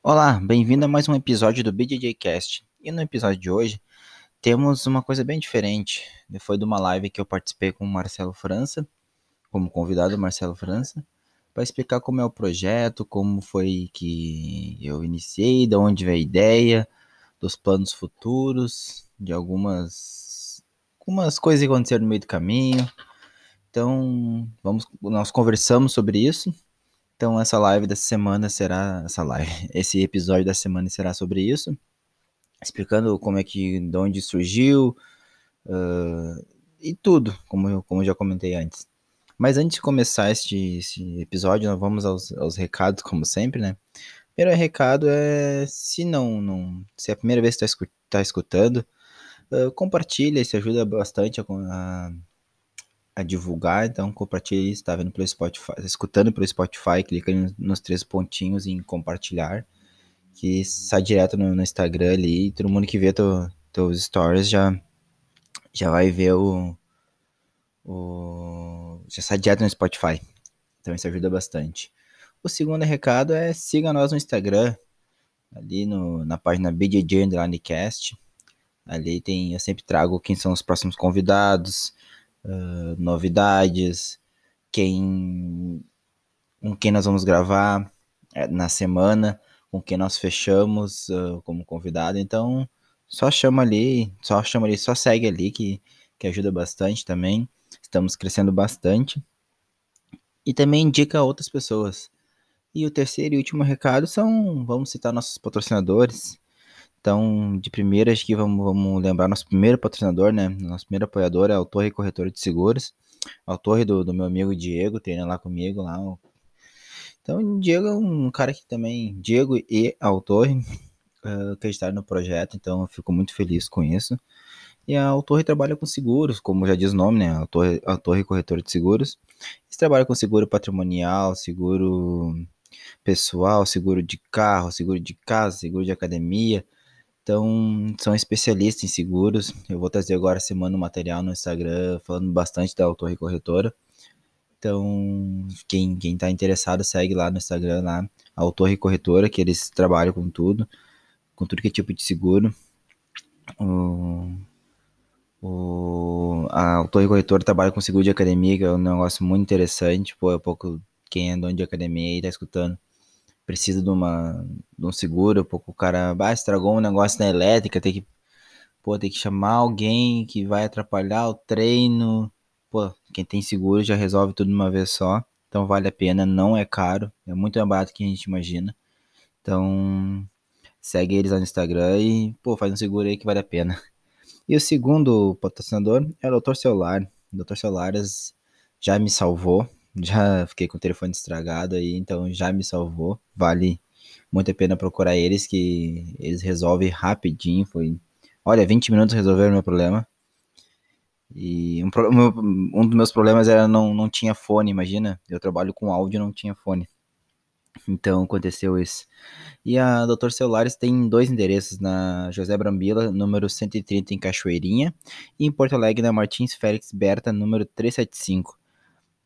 Olá, bem-vindo a mais um episódio do BJJ Cast. E no episódio de hoje temos uma coisa bem diferente. Foi de uma live que eu participei com o Marcelo França, como convidado Marcelo França, para explicar como é o projeto, como foi que eu iniciei, de onde veio a ideia, dos planos futuros, de algumas, algumas coisas que aconteceram no meio do caminho. Então, vamos, nós conversamos sobre isso então essa live dessa semana será essa live, esse episódio da semana será sobre isso, explicando como é que, de onde surgiu uh, e tudo, como eu, como eu já comentei antes. Mas antes de começar este, episódio, nós vamos aos, aos, recados, como sempre, né? Primeiro recado é se não, não se é a primeira vez que está tá escutando, uh, compartilha, isso ajuda bastante a, a a divulgar, então compartilhe isso, tá vendo pelo Spotify, escutando pelo Spotify, clica nos três pontinhos em compartilhar, que sai direto no, no Instagram ali, e todo mundo que vê teu, teus stories já, já vai ver o, o. já sai direto no Spotify. Então isso ajuda bastante. O segundo recado é siga nós no Instagram, ali no, na página BJJ Underlinecast. Ali tem, eu sempre trago quem são os próximos convidados, uh, novidades, quem com quem nós vamos gravar eh, na semana, com quem nós fechamos uh, como convidado. Então, só chama ali, só chama ali, só segue ali que, que ajuda bastante também. Estamos crescendo bastante. E também indica outras pessoas. E o terceiro e último recado são, vamos citar nossos patrocinadores. Então, de primeira, acho que vamos, vamos lembrar nosso primeiro patrocinador, né? Nosso primeiro apoiador é o Torre Corretora de Seguros. A Torre do, do meu amigo Diego, treina lá comigo lá. Então, Diego é um cara que também, Diego e a Torre, uh, acreditaram no projeto, então eu fico muito feliz com isso. E a Torre trabalha com seguros, como já diz o nome, né? A Torre, a Torre de Seguros. Eles trabalham com seguro patrimonial, seguro pessoal, seguro de carro, seguro de casa, seguro de academia, então, são especialistas em seguros. Eu vou trazer agora semana um material no Instagram falando bastante da Autorre Corretora. Então, quem, quem tá interessado, segue lá no Instagram, lá, Autorre Corretora, que eles trabalham com tudo, com tudo que é tipo de seguro. O, o, a Autorre Corretora trabalha com seguro de academia, que é um negócio muito interessante. Pô, é pouco quem é dono de academia aí tá escutando precisa de, uma, de um seguro, pouco o cara ah, estragou um negócio na elétrica, tem que, pô, tem que chamar alguém que vai atrapalhar o treino. Pô, quem tem seguro já resolve tudo de uma vez só. Então vale a pena, não é caro, é muito mais barato que a gente imagina. Então segue eles lá no Instagram e, pô, faz um seguro aí que vale a pena. E o segundo patrocinador é o Dr. Celular. O Dr. Celulares já me salvou já fiquei com o telefone estragado aí, então já me salvou. Vale muito a pena procurar eles, que eles resolvem rapidinho. Foi, olha, 20 minutos resolveram o meu problema. E um, um dos meus problemas era não, não tinha fone, imagina. Eu trabalho com áudio não tinha fone. Então aconteceu isso. E a Doutor Celulares tem dois endereços, na José Brambila, número 130 em Cachoeirinha, e em Porto Alegre, na Martins Félix Berta, número 375.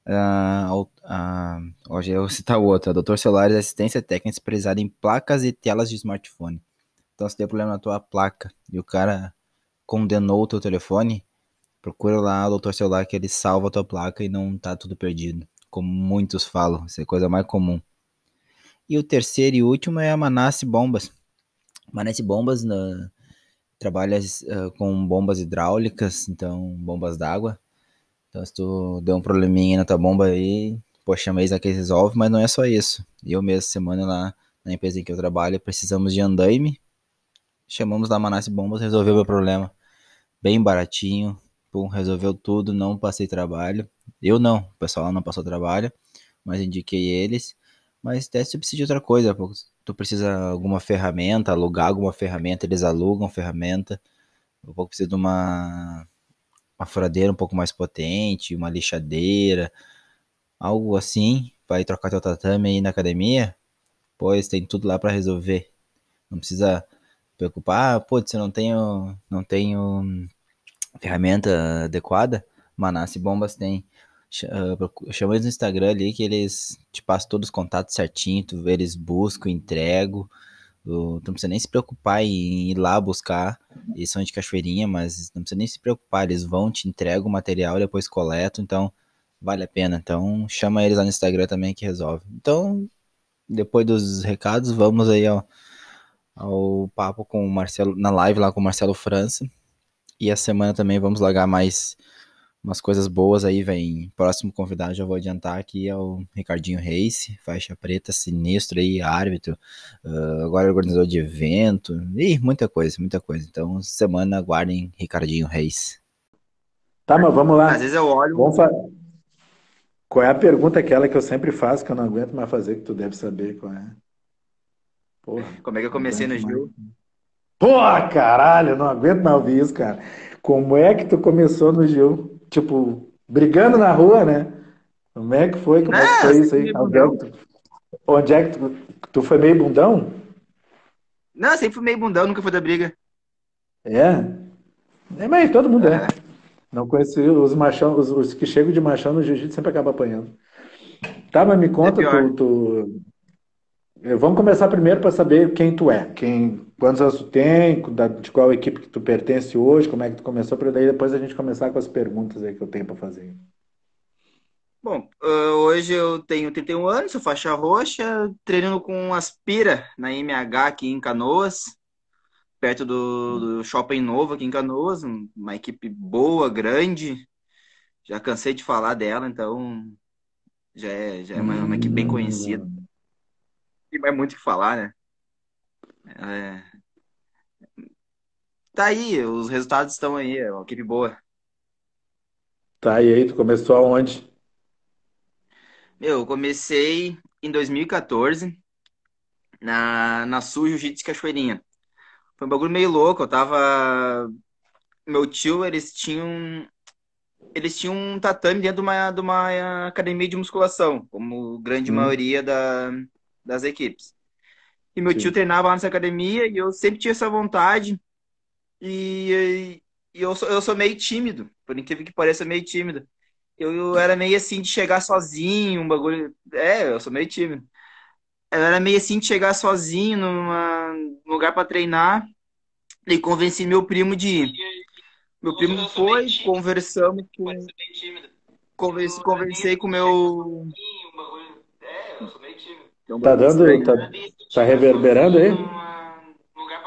Uh, uh, hoje eu vou citar o outro. A Doutor Celulares Assistência Técnica especializada em placas e telas de smartphone. Então, se tem problema na tua placa e o cara condenou o teu telefone, procura lá o Doutor Celular que ele salva a tua placa e não tá tudo perdido. Como muitos falam, isso é coisa mais comum. E o terceiro e último é a Manasse Bombas. Manasse Bombas na, trabalha uh, com bombas hidráulicas, então bombas d'água então, se tu deu um probleminha na tua bomba aí, poxa, eles aqui resolve, mas não é só isso. Eu mesmo, semana lá na empresa em que eu trabalho, precisamos de andaime. Chamamos lá Manasse Bombas, resolveu meu problema. Bem baratinho, pum, resolveu tudo, não passei trabalho. Eu não, o pessoal lá não passou trabalho, mas indiquei eles. Mas até de outra coisa, tu precisa de alguma ferramenta, alugar alguma ferramenta, eles alugam ferramenta. Eu pouco preciso de uma uma furadeira um pouco mais potente, uma lixadeira, algo assim, vai trocar teu tatame aí na academia, pois tem tudo lá para resolver. Não precisa preocupar, putz, eu não tenho, não tenho ferramenta adequada. Manasse Bombas tem. Ah, chama eles no Instagram ali que eles te passam todos os contatos certinho, tu, eles buscam, entregam, Do, não precisa nem se preocupar em ir lá buscar. Eles são de cachoeirinha, mas não precisa nem se preocupar. Eles vão, te entregam o material, depois coletam, então vale a pena. Então chama eles lá no Instagram também que resolve. Então, depois dos recados, vamos aí ao, ao papo com o Marcelo, na live lá com o Marcelo França. E a semana também vamos largar mais umas coisas boas aí, vem. Próximo convidado, já vou adiantar aqui, é o Ricardinho Reis, faixa preta, sinistro aí, árbitro, uh, agora organizador de evento, e muita coisa, muita coisa. Então, semana aguardem Ricardinho Reis. Tá, mas vamos lá. Às vezes eu olho. Vamos fa... Qual é a pergunta aquela que eu sempre faço, que eu não aguento mais fazer, que tu deve saber qual é? Porra, Como é que eu comecei no Gil? Porra, caralho, não aguento mais ouvir isso, cara. Como é que tu começou no Gil? Tipo, brigando na rua, né? Como é que foi? Como é que foi isso aí? Onde é que, tu, onde é que tu, tu foi meio bundão? Não, sempre fui meio bundão, nunca fui da briga. É? É, mas todo mundo é. é. Não conheci os machão, os, os, que chegam de machão no jiu-jitsu sempre acabam apanhando. Tá, mas me conta, é tu, tu, Vamos começar primeiro para saber quem tu é, quem, quantos anos tu tem, de qual equipe que tu pertence hoje, como é que tu começou, para daí depois a gente começar com as perguntas aí que eu tenho para fazer. Bom, hoje eu tenho 31 anos, sou faixa roxa, treinando com Aspira na MH aqui em Canoas perto do, do Shopping Novo aqui em Canoas, uma equipe boa, grande. Já cansei de falar dela, então já é, já é uma, uma equipe bem conhecida. É muito o que falar, né? É... Tá aí, os resultados estão aí, é uma equipe boa. Tá, e aí, tu começou aonde? Meu, eu comecei em 2014 na, na Sul Jiu-Jitsu Cachoeirinha. Foi um bagulho meio louco. Eu tava. Meu tio, eles tinham. Eles tinham um tatame dentro de uma, de uma academia de musculação, como grande hum. maioria da, das equipes. E meu Sim. tio treinava lá nessa academia e eu sempre tinha essa vontade. E, e eu, sou, eu sou meio tímido, por incrível que pareça, meio tímido. Eu, eu era meio assim de chegar sozinho, um bagulho. É, eu sou meio tímido. Eu era meio assim de chegar sozinho numa, num lugar para treinar e convenci meu primo de ir. Meu primo foi, conversamos com. Conversei, conversei com meu. Tá dando. Tá, tá reverberando aí?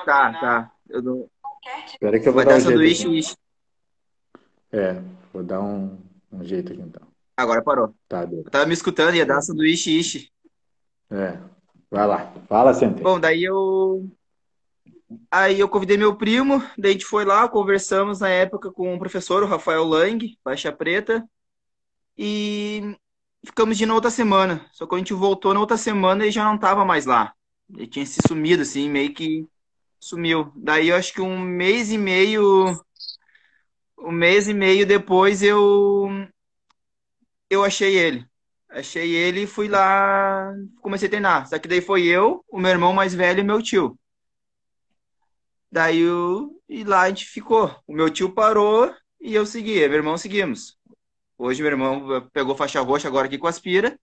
Tá, tá. Eu dou... Espera que eu vou Vai dar, dar um jeito. É, vou dar um, um jeito aqui então. Agora parou. Tá, Eu tava me escutando, ia dar sanduíche ishi. É. Vai lá. Fala, Sente. Bom, daí eu. Aí eu convidei meu primo, daí a gente foi lá, conversamos na época com o professor, o Rafael Lang, faixa preta, e ficamos de na outra semana. Só que a gente voltou na outra semana e já não tava mais lá. Ele tinha se sumido, assim, meio que sumiu. Daí eu acho que um mês e meio. Um mês e meio depois eu. Eu achei ele. Achei ele e fui lá, comecei a treinar. Só que daí foi eu, o meu irmão mais velho e meu tio. Daí eu, e lá a gente ficou. O meu tio parou e eu segui. Meu irmão seguimos. Hoje meu irmão pegou faixa roxa agora aqui com Aspira.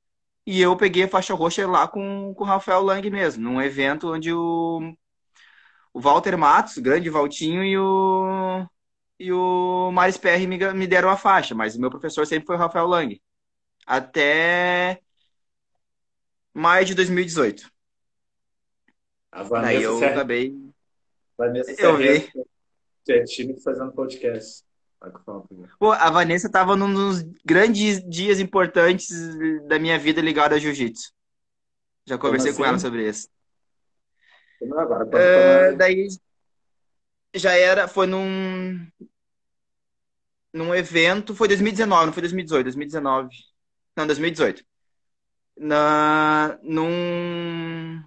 E eu peguei a faixa roxa lá com, com o Rafael Lang mesmo, num evento onde o, o Walter Matos, grande Valtinho, e o, e o Maris PR me, me deram a faixa, mas o meu professor sempre foi o Rafael Lang até maio de 2018. A Vanessa Daí eu Serra... acabei. Vanessa eu vi. Que é time fazendo podcast. Pô, a Vanessa tava num dos grandes dias importantes da minha vida ligada a jiu-jitsu. Já conversei assim? com ela sobre isso. Agora, uh, daí já era, foi num num evento, foi 2019, não foi 2018, 2019. Não, 2018. Na, num.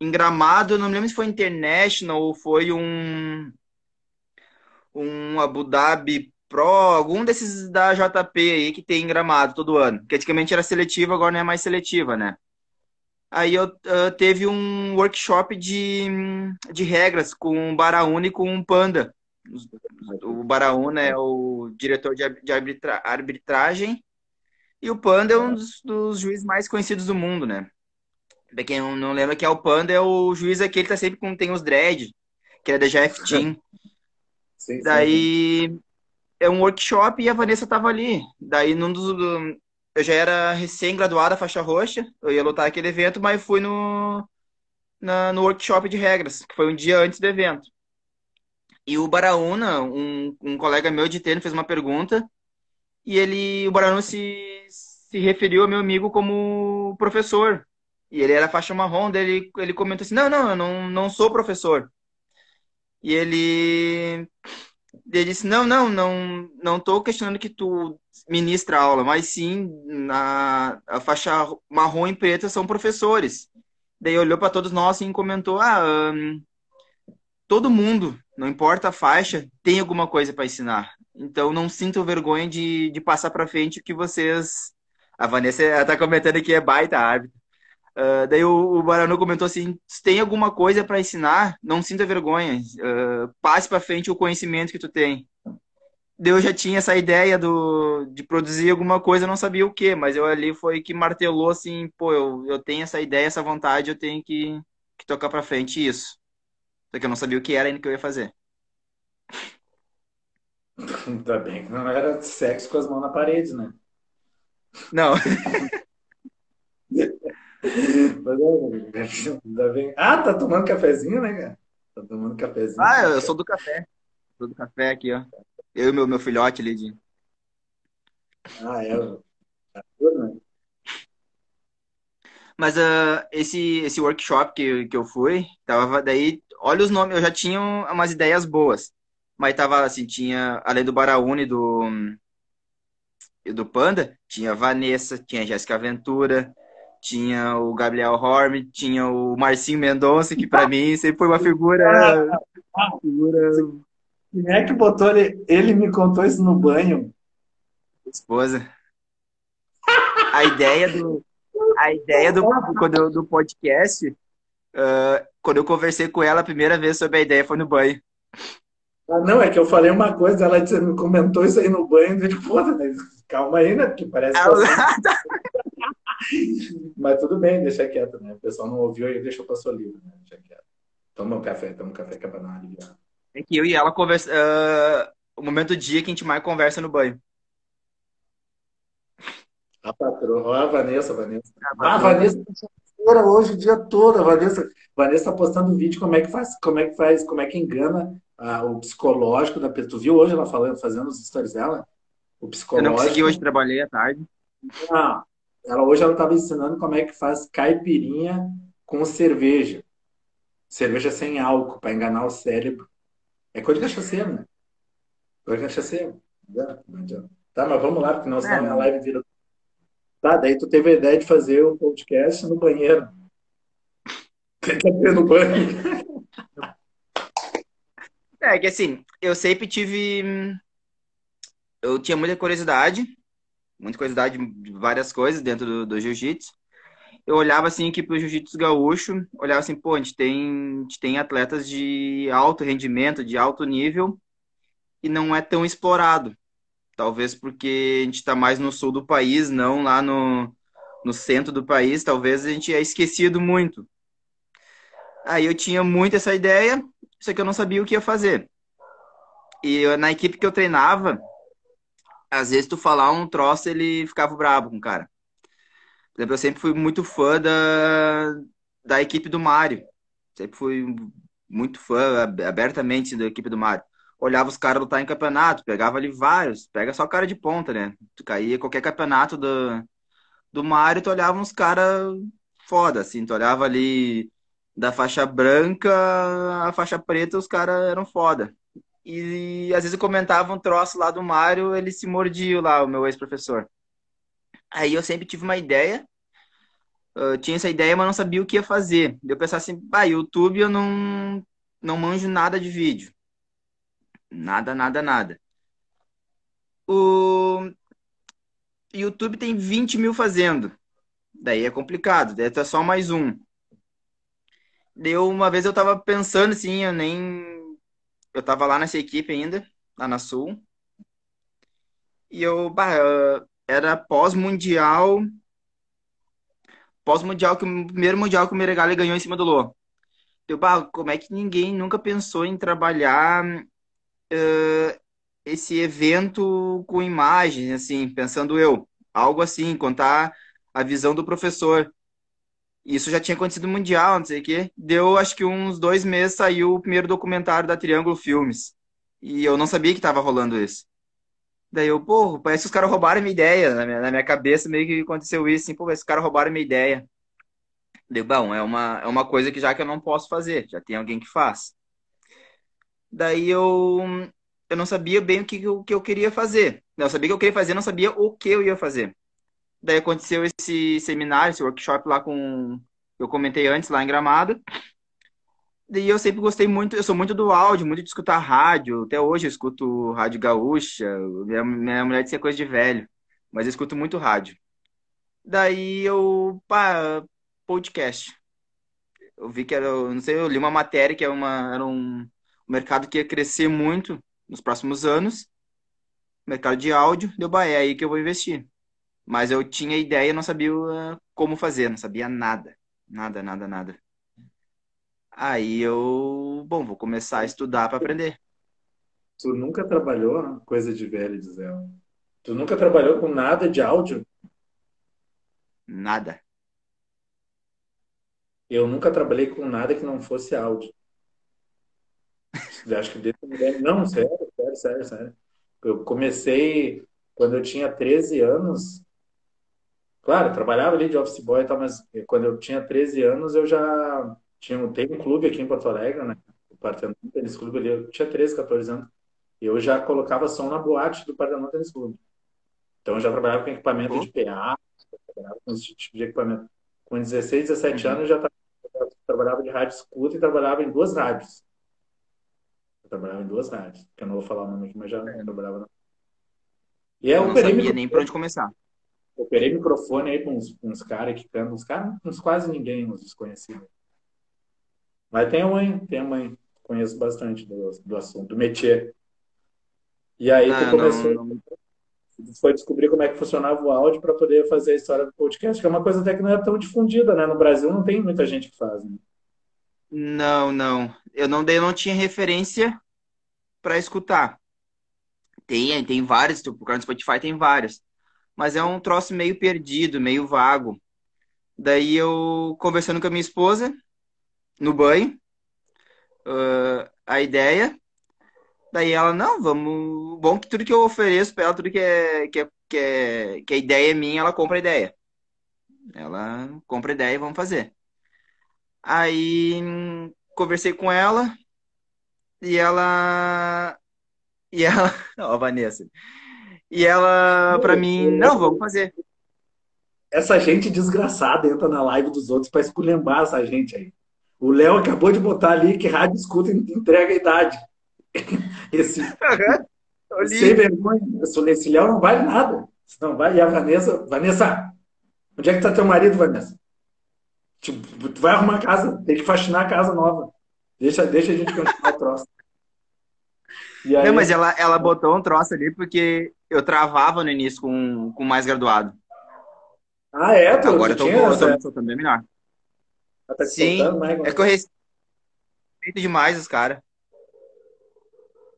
Em Gramado, não me lembro se foi International ou foi um. Um Abu Dhabi Pro, algum desses da JP aí que tem em Gramado todo ano. Que antigamente era seletiva, agora não é mais seletiva, né? Aí eu uh, teve um workshop de, de regras com o Baraúna e com o Panda. O Baraúna é o diretor de, arbitra, arbitragem e o Panda é um dos, dos, juízes mais conhecidos do mundo, né? Pra quem não lembra que é o Panda, é o juiz aqui, ele tá sempre com, tem os dread, que é da Jeff Team. Sim, Daí sim. é um workshop e a Vanessa tava ali. Daí num dos. Eu já era recém-graduada, faixa roxa, eu ia lutar aquele evento, mas fui no, na, no workshop de regras, que foi um dia antes do evento. E o Baraúna, um, um colega meu de treino, fez uma pergunta e ele, o Baraúna se, se referiu ao meu amigo como professor. E ele era faixa marrom, daí ele, ele comentou assim, não, não, eu não, não sou professor. E ele, ele disse, não, não, não, não estou questionando que tu ministra aula, mas sim na a faixa marrom e preta são professores. Daí olhou para todos nós e comentou, ah, um, todo mundo, não importa a faixa, tem alguma coisa para ensinar. Então não sinto vergonha de, de passar para frente o que vocês. A Vanessa está comentando que é baita árbitro. Uh, daí o, o Baranu comentou assim: se tem alguma coisa para ensinar, não sinta vergonha. Uh, passe para frente o conhecimento que tu tem. Daí eu já tinha essa ideia do, de produzir alguma coisa, não sabia o que, mas eu ali foi que martelou assim: pô, eu, eu tenho essa ideia, essa vontade, eu tenho que, que tocar para frente isso. Só que eu não sabia o que era ainda que eu ia fazer. Ainda bem que não era sexo com as mãos na parede, né? Não. Ah, tá tomando cafezinho, né, cara? Tá tomando cafezinho. Ah, eu sou do café. Sou do café aqui, ó. Eu e meu, meu filhote ali de. Ah, é. Tá né? Mas uh, esse, esse workshop que, que eu fui, tava daí, olha os nomes, eu já tinha umas ideias boas. Mas tava assim, tinha, além do Baraúne e do, do Panda, tinha Vanessa, tinha Jéssica Ventura, tinha o Gabriel Horm, tinha o Marcinho Mendonça, que para mim sempre foi uma figura. figura... Quem é que botou ele? Ele me contou isso no banho. Esposa. A ideia do. A ideia do, do, do podcast, uh, quando eu conversei com ela a primeira vez sobre a ideia, foi no banho. Ah, não, é que eu falei uma coisa, ela disse, me comentou isso aí no banho, eu digo, pô, calma aí, né? Porque parece que. Mas tudo bem, deixa quieto, né? O pessoal não ouviu e deixou passou livre, né? Deixa quieto. Toma um café, toma um café que é pra dar uma. É que eu e ela conversa. Uh, o momento do dia que a gente mais conversa no banho. A patroa, a Vanessa, a Vanessa. Ah, a Vanessa tá hoje o dia todo. A Vanessa, Vanessa tá postando vídeo como é que faz, como é que faz, como é que engana ah, o psicológico da pessoa. Tu viu hoje ela falando, fazendo os stories dela? O psicológico. Eu não consegui hoje, trabalhei à tarde. Ah, ela hoje ela estava ensinando como é que faz caipirinha com cerveja. Cerveja sem álcool, para enganar o cérebro. É coisa de cachaceiro, né? Coisa de cachaceiro. Não adianta. Tá, mas vamos lá, porque nós estamos é, na live vira. Tá, daí tu teve a ideia de fazer o podcast no banheiro. Tenta ver no banho. É que assim, eu sempre tive. Eu tinha muita curiosidade muita curiosidade de várias coisas dentro do, do jiu-jitsu. Eu olhava assim que pro jiu-jitsu gaúcho, olhava assim, pô, a gente tem, a gente tem atletas de alto rendimento, de alto nível, e não é tão explorado. Talvez porque a gente está mais no sul do país, não lá no, no centro do país, talvez a gente é esquecido muito. Aí eu tinha muito essa ideia, só que eu não sabia o que ia fazer. E eu, na equipe que eu treinava, às vezes tu falar um troço, ele ficava brabo com o cara. Por exemplo, eu sempre fui muito fã da, da equipe do Mário. Sempre fui muito fã, abertamente, da equipe do Mário. Olhava os caras lutar em campeonato, pegava ali vários, pega só cara de ponta, né? Tu caía qualquer campeonato do, do Mário, tu olhava uns caras foda, assim, tu olhava ali da faixa branca a faixa preta, os caras eram foda. E às vezes eu comentava um troço lá do Mário, ele se mordia lá, o meu ex-professor. Aí eu sempre tive uma ideia, eu tinha essa ideia, mas não sabia o que ia fazer. Eu pensava assim, bah, YouTube eu não, não manjo nada de vídeo. Nada, nada, nada. O YouTube tem 20 mil fazendo. Daí é complicado, daí é só mais um. Deu uma vez eu tava pensando assim, eu nem eu tava lá nessa equipe ainda, lá na Sul. E eu, bah, era pós-mundial, pós-mundial, que o primeiro mundial que o Meregali ganhou em cima do Lô. Eu, bah, como é que ninguém nunca pensou em trabalhar uh, esse evento com imagens, assim, pensando eu, algo assim, contar a visão do professor. Isso já tinha acontecido no Mundial, não sei o quê. Deu, acho que uns dois meses, saiu o primeiro documentário da Triângulo Filmes. E eu não sabia que estava rolando isso. Daí eu, pô, parece que os caras roubaram minha ideia. Na minha, na minha cabeça meio que aconteceu isso, assim, pô, parece que os caras roubaram minha ideia. Daí, bom, é uma, é uma coisa que já que eu não posso fazer, já tem alguém que faz. Daí eu, eu não sabia bem o que, eu, que eu queria fazer. Eu sabia o que eu queria fazer, não sabia o que eu ia fazer. Daí aconteceu esse seminário, esse workshop lá com. Eu comentei antes, lá em Gramado. Daí eu sempre gostei muito, eu sou muito do áudio, muito de escutar rádio. Até hoje eu escuto rádio gaúcha. Minha, minha mulher disse que é coisa de velho, mas eu escuto muito rádio. Daí eu, pá, podcast. Eu vi que era, não sei, eu li uma matéria que era, é uma, era um, mercado que ia crescer muito nos próximos anos. Mercado de áudio, deu, bah, é aí que eu vou investir. Mas eu tinha ideia, não sabia uh, como fazer, não sabia nada. Nada, nada, nada. Aí eu, bom, vou começar a estudar para aprender. Tu nunca trabalhou, coisa de velho, diz ela. Tu nunca trabalhou com nada de áudio? Nada. Eu nunca trabalhei com nada que não fosse áudio. Acho que desde... Não, sério, sério, sério, sério. Eu comecei quando eu tinha 13 anos, Claro, trabalhava ali de office boy e tal, mas quando eu tinha 13 anos, eu já tinha tem um clube aqui em Porto Alegre, né? O Partenon Tênis Clube ali, eu tinha 13, 14 anos. E eu já colocava som na boate do Partenon Tênis Clube. Então eu já trabalhava com equipamento uhum. de PA, trabalhava com esse tipo de equipamento. Com 16, 17 uhum. anos, eu já trabalhava de rádio escuta e trabalhava em duas rádios. Eu trabalhava em duas rádios, que eu não vou falar o nome aqui, mas já é. trabalhava. Na... E é eu um não sabia nem por onde começar operei microfone aí com uns, uns caras que cantam, uns caras, uns quase ninguém, uns desconhecidos. Mas tem mãe, tem mãe, conheço bastante do, do assunto, do métier. E aí ah, tu começou, não, não. foi descobrir como é que funcionava o áudio para poder fazer a história do podcast, que é uma coisa até que não é tão difundida, né? No Brasil não tem muita gente que faz. Né? Não, não. Eu não, eu não tinha referência para escutar. Tem, tem vários, tu procura no Spotify tem vários mas é um troço meio perdido, meio vago. Daí eu, conversando com a minha esposa, no banho, uh, a ideia. Daí ela, não, vamos. Bom que tudo que eu ofereço para ela, tudo que é, que, é, que, é, que a ideia é minha, ela compra a ideia. Ela compra a ideia e vamos fazer. Aí conversei com ela e ela. E ela. Ó, Vanessa. E ela, para mim, não, vamos fazer. Essa gente desgraçada entra na live dos outros para esculhambar essa gente aí. O Léo acabou de botar ali que rádio escuta entrega a idade. Esse. Uhum. Sem vergonha. Esse Léo não vale nada. Não vai. E a Vanessa. Vanessa, onde é que tá teu marido, Vanessa? Tipo, tu vai arrumar casa, tem que faxinar a casa nova. Deixa, deixa a gente continuar o troço. Aí... Não, mas ela, ela botou um troço ali porque eu travava no início com, com mais graduado. Ah, é? Tu, Agora tu eu tô, essa... tô, tô bem melhor. Tá Sim, mais, é que eu respeito demais os caras.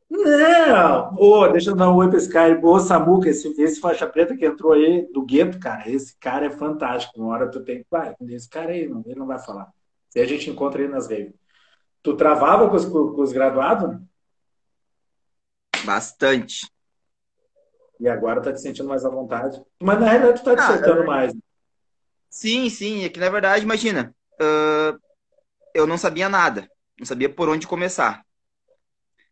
Não! Oh, deixa eu dar um oi pra esse cara. Ô, Samuca, esse, esse faixa preta que entrou aí do gueto, cara, esse cara é fantástico. Uma hora tu tem que. Vai, esse cara aí, não, ele não vai falar. Se a gente encontra ele nas redes. Tu travava com os, com os graduados? Bastante. E agora tá te sentindo mais à vontade. Mas na realidade tu tá te ah, soltando mais. Sim, sim. É que na verdade, imagina, uh, eu não sabia nada. Não sabia por onde começar.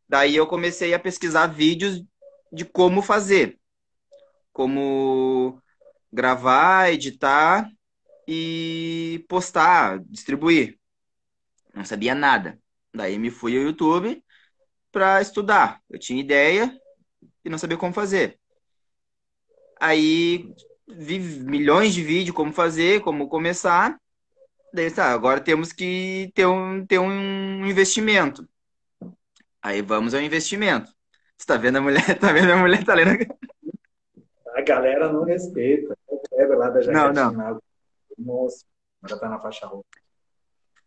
Daí eu comecei a pesquisar vídeos de como fazer. Como gravar, editar e postar, distribuir. Não sabia nada. Daí me fui ao YouTube para estudar. Eu tinha ideia e não sabia como fazer. Aí vi milhões de vídeos como fazer, como começar. Daí tá, agora temos que ter um, ter um investimento. Aí vamos ao investimento. Você tá vendo a mulher, tá vendo a mulher tá lendo? A galera não respeita. É lá da não, não. Nossa. Agora tá na faixa roxa.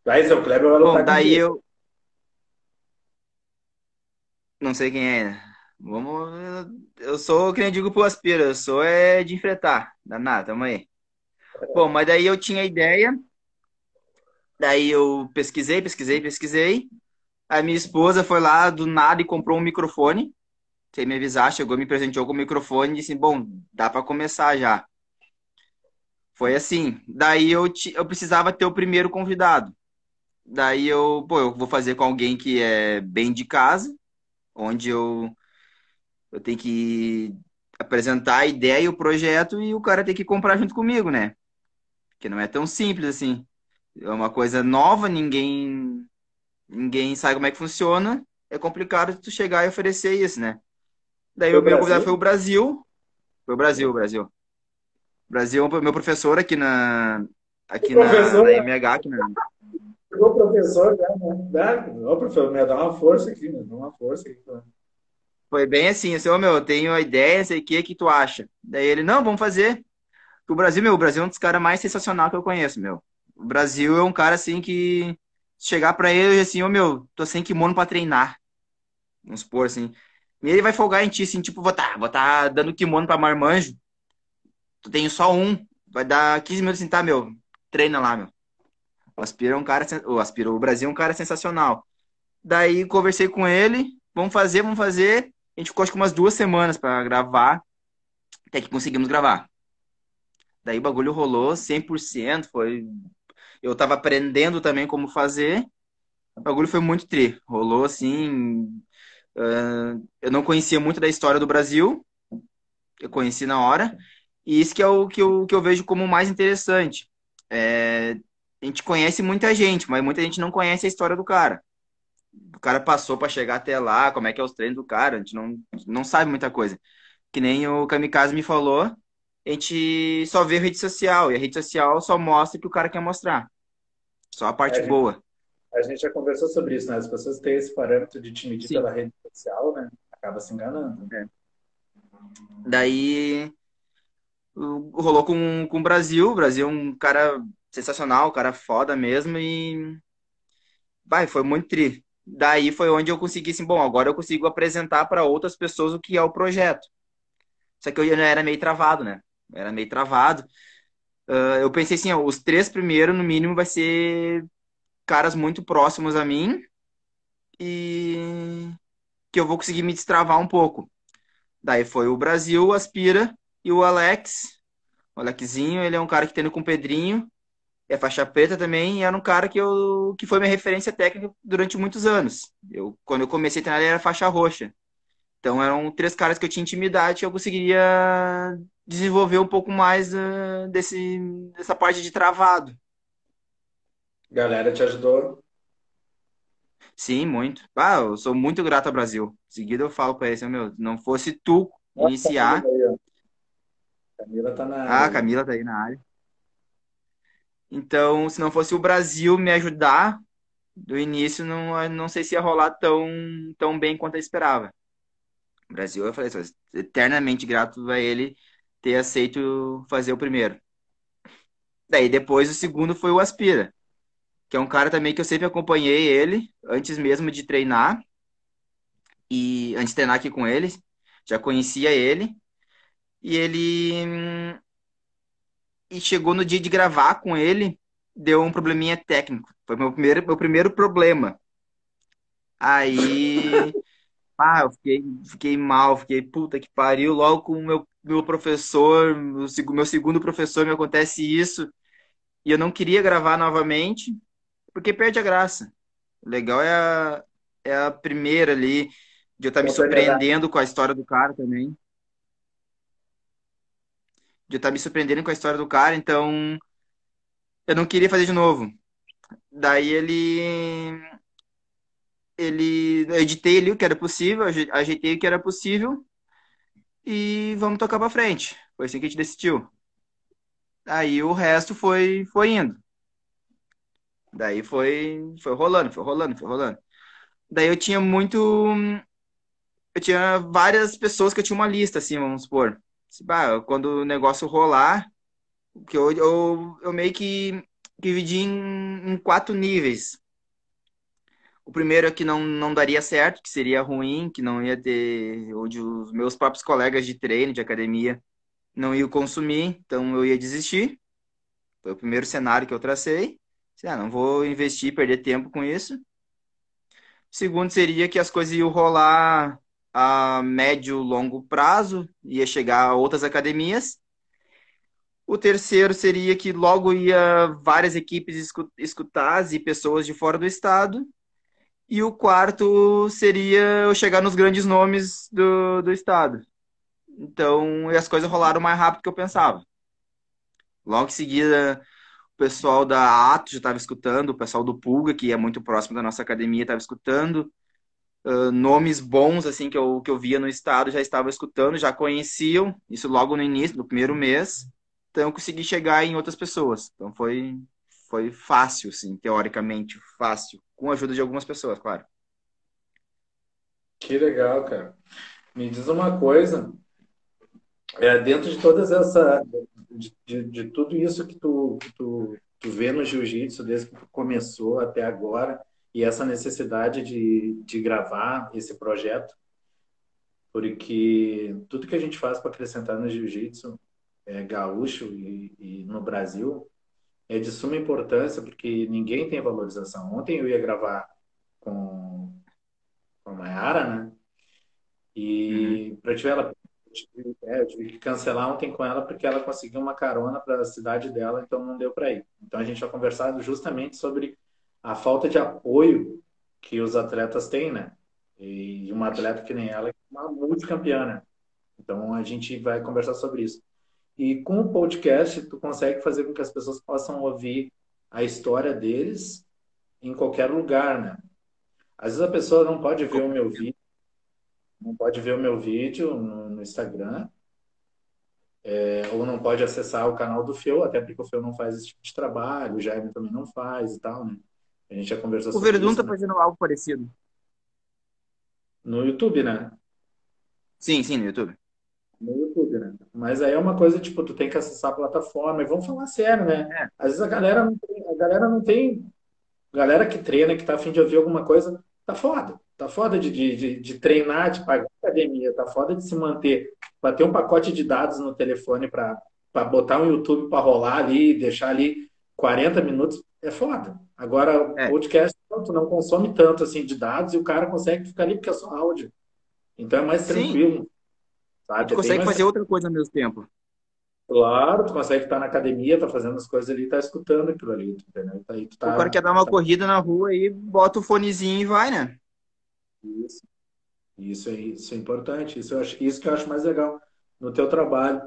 Daí, seu Kleber vai lutar Bom, daí eu... Não sei quem é. Vamos... Eu sou, que nem digo pro Aspira, eu sou é de enfrentar. Danado, tamo aí. Bom, mas daí eu tinha ideia. Daí eu pesquisei, pesquisei, pesquisei. A minha esposa foi lá do nada e comprou um microfone. Sem me avisar, chegou, me presenteou com o microfone e disse: Bom, dá para começar já. Foi assim. Daí eu, eu precisava ter o primeiro convidado. Daí eu, pô, eu vou fazer com alguém que é bem de casa, onde eu, eu tenho que apresentar a ideia e o projeto e o cara tem que comprar junto comigo, né? Que não é tão simples assim. É uma coisa nova, ninguém ninguém sabe como é que funciona. É complicado tu chegar e oferecer isso, né? Daí o meu convidado foi o Brasil. Foi o Brasil, o Brasil. O Brasil é meu professor aqui na aqui na, na MH, aqui na, o professor, né? Dá, o professor, me dá uma força aqui, me dá uma força aqui. Foi bem assim, assim, ô meu, eu tenho a ideia, sei o que, que tu acha? Daí ele, não, vamos fazer. O Brasil, meu, o Brasil é um dos caras mais sensacional que eu conheço, meu. O Brasil é um cara assim que chegar para ele assim, ô meu, tô sem kimono para treinar. Vamos supor assim. E ele vai folgar em ti, assim, tipo, vou tá, vou tá dando kimono pra marmanjo. Tu tenho só um. Vai dar 15 minutos assim, tá, meu? Treina lá, meu. O Aspira é um cara, o Aspira, o Brasil é um cara sensacional. Daí conversei com ele, vamos fazer, vamos fazer. A gente ficou acho que umas duas semanas para gravar, até que conseguimos gravar. Daí o bagulho rolou 100%, foi eu tava aprendendo também como fazer. O bagulho foi muito tri. Rolou assim, uh, eu não conhecia muito da história do Brasil. Eu conheci na hora. E isso que é o que eu, que eu vejo como mais interessante. É, a gente conhece muita gente, mas muita gente não conhece a história do cara. O cara passou para chegar até lá, como é que é os treinos do cara, a gente não, não sabe muita coisa. Que nem o Kamikaze me falou, a gente só vê rede social, e a rede social só mostra o que o cara quer mostrar. Só a parte é, boa. A gente já conversou sobre isso, né? As pessoas têm esse parâmetro de te medir Sim. pela rede social, né? Acaba se enganando. É. Daí rolou com, com o Brasil. O Brasil é um cara sensacional, cara foda mesmo e vai, foi muito tri. Daí foi onde eu consegui assim, bom, agora eu consigo apresentar para outras pessoas o que é o projeto. Só que eu era meio travado, né? era meio travado. Uh, eu pensei assim, ó, os três primeiros, no mínimo, vai ser caras muito próximos a mim e que eu vou conseguir me destravar um pouco. Daí foi o Brasil, o Aspira e o Alex. O Alexinho, ele é um cara que tem com o Pedrinho é faixa preta também, e era um cara que, eu, que foi minha referência técnica durante muitos anos. Eu, quando eu comecei a treinar, ele era faixa roxa. Então eram três caras que eu tinha intimidade que eu conseguiria desenvolver um pouco mais uh, desse, dessa parte de travado. Galera te ajudou? Sim, muito. Ah, eu sou muito grato ao Brasil. Em seguida eu falo para ele, meu, não fosse tu iniciar. Camila, Camila tá na ah, área. Ah, Camila tá aí na área. Então, se não fosse o Brasil me ajudar do início, não, não sei se ia rolar tão, tão bem quanto eu esperava. O Brasil, eu falei, sou eternamente grato a ele ter aceito fazer o primeiro. Daí depois o segundo foi o Aspira, que é um cara também que eu sempre acompanhei ele antes mesmo de treinar. E antes de treinar aqui com ele, já conhecia ele. E ele e chegou no dia de gravar com ele, deu um probleminha técnico. Foi meu primeiro, meu primeiro problema. Aí, ah, eu fiquei, fiquei mal, fiquei puta que pariu. Logo com o meu, meu professor, o meu segundo professor, me acontece isso. E eu não queria gravar novamente, porque perde a graça. O legal é a, é a primeira ali, de eu estar tá me surpreendendo com a história do cara também de eu estar me surpreendendo com a história do cara, então eu não queria fazer de novo. Daí ele. Ele. Eu editei ali o que era possível, ajeitei o que era possível e vamos tocar pra frente. Foi assim que a gente decidiu. Aí o resto foi, foi indo. Daí foi, foi rolando, foi rolando, foi rolando. Daí eu tinha muito. Eu tinha várias pessoas que eu tinha uma lista, assim, vamos supor. Bah, quando o negócio rolar, que eu, eu, eu meio que dividi em, em quatro níveis. O primeiro é que não, não daria certo, que seria ruim, que não ia ter, onde os meus próprios colegas de treino, de academia, não iam consumir, então eu ia desistir. Foi o primeiro cenário que eu tracei. Ah, não vou investir, perder tempo com isso. O segundo seria que as coisas iam rolar a médio, longo prazo, ia chegar a outras academias. O terceiro seria que logo ia várias equipes escutar e pessoas de fora do estado. E o quarto seria eu chegar nos grandes nomes do, do estado. Então, as coisas rolaram mais rápido do que eu pensava. Logo em seguida, o pessoal da Ato já estava escutando, o pessoal do Pulga, que é muito próximo da nossa academia, estava escutando. Nomes bons assim que eu, que eu via no estado já estava escutando, já conheciam, isso logo no início, no primeiro mês. Então eu consegui chegar em outras pessoas. Então foi foi fácil, assim, teoricamente fácil, com a ajuda de algumas pessoas, claro. Que legal, cara. Me diz uma coisa, é, dentro de todas essa, de, de, de, tudo isso que tu, que tu, tu vê no jiu-jitsu, desde que tu começou até agora, e essa necessidade de, de gravar esse projeto, porque tudo que a gente faz para acrescentar no jiu-jitsu é, gaúcho e, e, no Brasil é de suma importância porque ninguém tem valorização. Ontem eu ia gravar com, com a Mayara, né? E uhum. para tiver ela é, eu tive que cancelar ontem com ela porque ela conseguiu uma carona para a cidade dela, então não deu para ir. Então a gente vai conversar justamente sobre a falta de apoio que os atletas têm, né? E uma atleta que nem ela é uma multicampeã, né? Então a gente vai conversar sobre isso. E com o podcast, tu consegue fazer com que as pessoas possam ouvir a história deles em qualquer lugar, né? Às vezes a pessoa não pode ver o meu vídeo, não pode ver o meu vídeo no, Instagram, é, ou não pode acessar o canal do Feu, até porque o Feu não faz esse tipo de trabalho, o Jaime também não faz e tal, né? A gente já conversou o sobre Verdun isso. O Verdun tá né? fazendo algo parecido. No YouTube, né? Sim, sim, no YouTube no YouTube, né? Mas aí é uma coisa, tipo, tu tem que acessar a plataforma, e vamos falar sério, né? É. Às vezes a galera não tem, a galera não tem, a galera que treina, que tá afim de ouvir alguma coisa, tá foda. Tá foda de, de, de, treinar, de pagar academia, tá foda de se manter, para ter um pacote de dados no telefone para botar um YouTube para rolar ali, deixar ali 40 minutos, é foda. Agora, é. podcast, tu não consome tanto assim de dados e o cara consegue ficar ali porque é só áudio. Então é mais tranquilo. Sim. Sabe? Tu consegue fazer outra coisa ao mesmo tempo. Claro, tu consegue estar na academia, tá fazendo as coisas ali, tá escutando aquilo ali, entendeu? Tá, tu tá, o cara quer dar uma tá... corrida na rua e bota o fonezinho e vai, né? Isso. Isso é, isso é importante. Isso, eu acho, isso que eu acho mais legal no teu trabalho.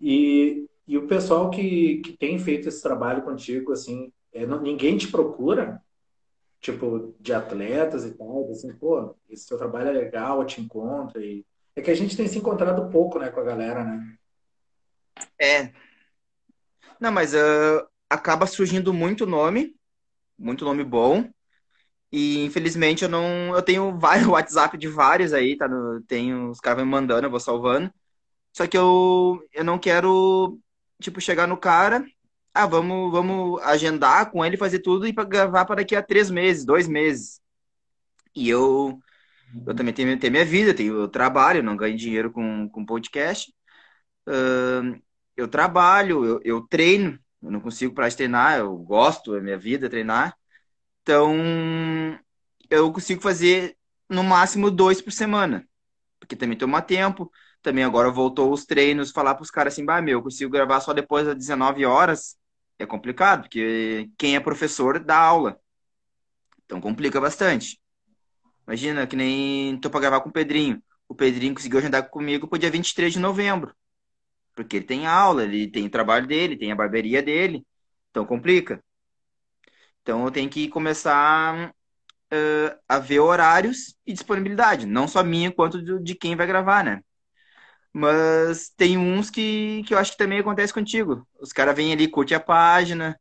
E, e o pessoal que, que tem feito esse trabalho contigo, assim, é, não, ninguém te procura, tipo, de atletas e tal, assim, pô, esse teu trabalho é legal, eu te encontro e é que a gente tem se encontrado pouco, né, com a galera, né? É. Não, mas uh, acaba surgindo muito nome, muito nome bom. E infelizmente eu não. Eu tenho vários WhatsApp de vários aí, tá? No, tenho, os caras me mandando, eu vou salvando. Só que eu, eu não quero, tipo, chegar no cara. Ah, vamos, vamos agendar com ele, fazer tudo e gravar para daqui a três meses, dois meses. E eu eu também tenho, tenho minha vida, tenho trabalho, não ganho dinheiro com, com podcast. Uh, eu trabalho, eu, eu, treino, eu não consigo parar de treinar, eu gosto, é minha vida treinar. Então, eu consigo fazer no máximo dois por semana, porque também toma tempo. Também agora voltou os treinos, falar para os caras assim, bah, meu, eu consigo gravar só depois das 19 horas. É complicado, porque quem é professor dá aula. Então complica bastante. Imagina, que nem tô pra gravar com o Pedrinho. O Pedrinho conseguiu agendar comigo pro dia 23 de novembro. Porque ele tem aula, ele tem o trabalho dele, tem a barbearia dele. Então complica. Então eu tenho que começar uh, a ver horários e disponibilidade. Não só minha, quanto de quem vai gravar, né? Mas tem uns que, que eu acho que também acontece contigo. Os caras vêm ali, curte a página,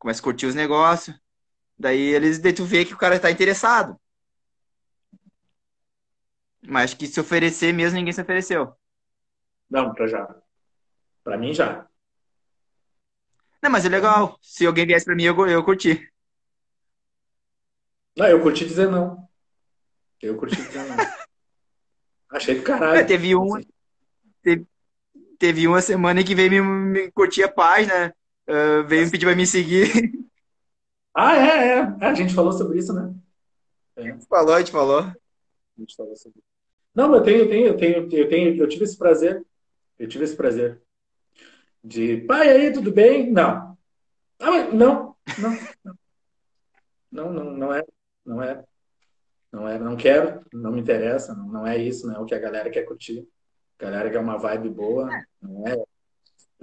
começa a curtir os negócios. Daí eles daí tu vê que o cara tá interessado. Mas que se oferecer mesmo, ninguém se ofereceu. Não, pra já. Pra mim já. Não, mas é legal. Se alguém viesse pra mim, eu, eu curti. Não, eu curti dizer não. Eu curti dizer não. Achei do caralho. É, teve um. Teve, teve uma semana que veio me, me curtir a página, uh, veio me pedir pra me seguir. Ah, é, é, é. A gente falou sobre isso, né? É. Falou, a gente falou. A gente falou sobre isso. Não, eu tenho, eu tenho, eu tenho, eu tenho, eu tive esse prazer. Eu tive esse prazer. De pai aí, tudo bem? Não. Ah, mas não, não, não. Não, não, não é. Não é. Não é, não quero, não me interessa, não, não é isso, não é o que a galera quer curtir. Galera quer uma vibe boa, não é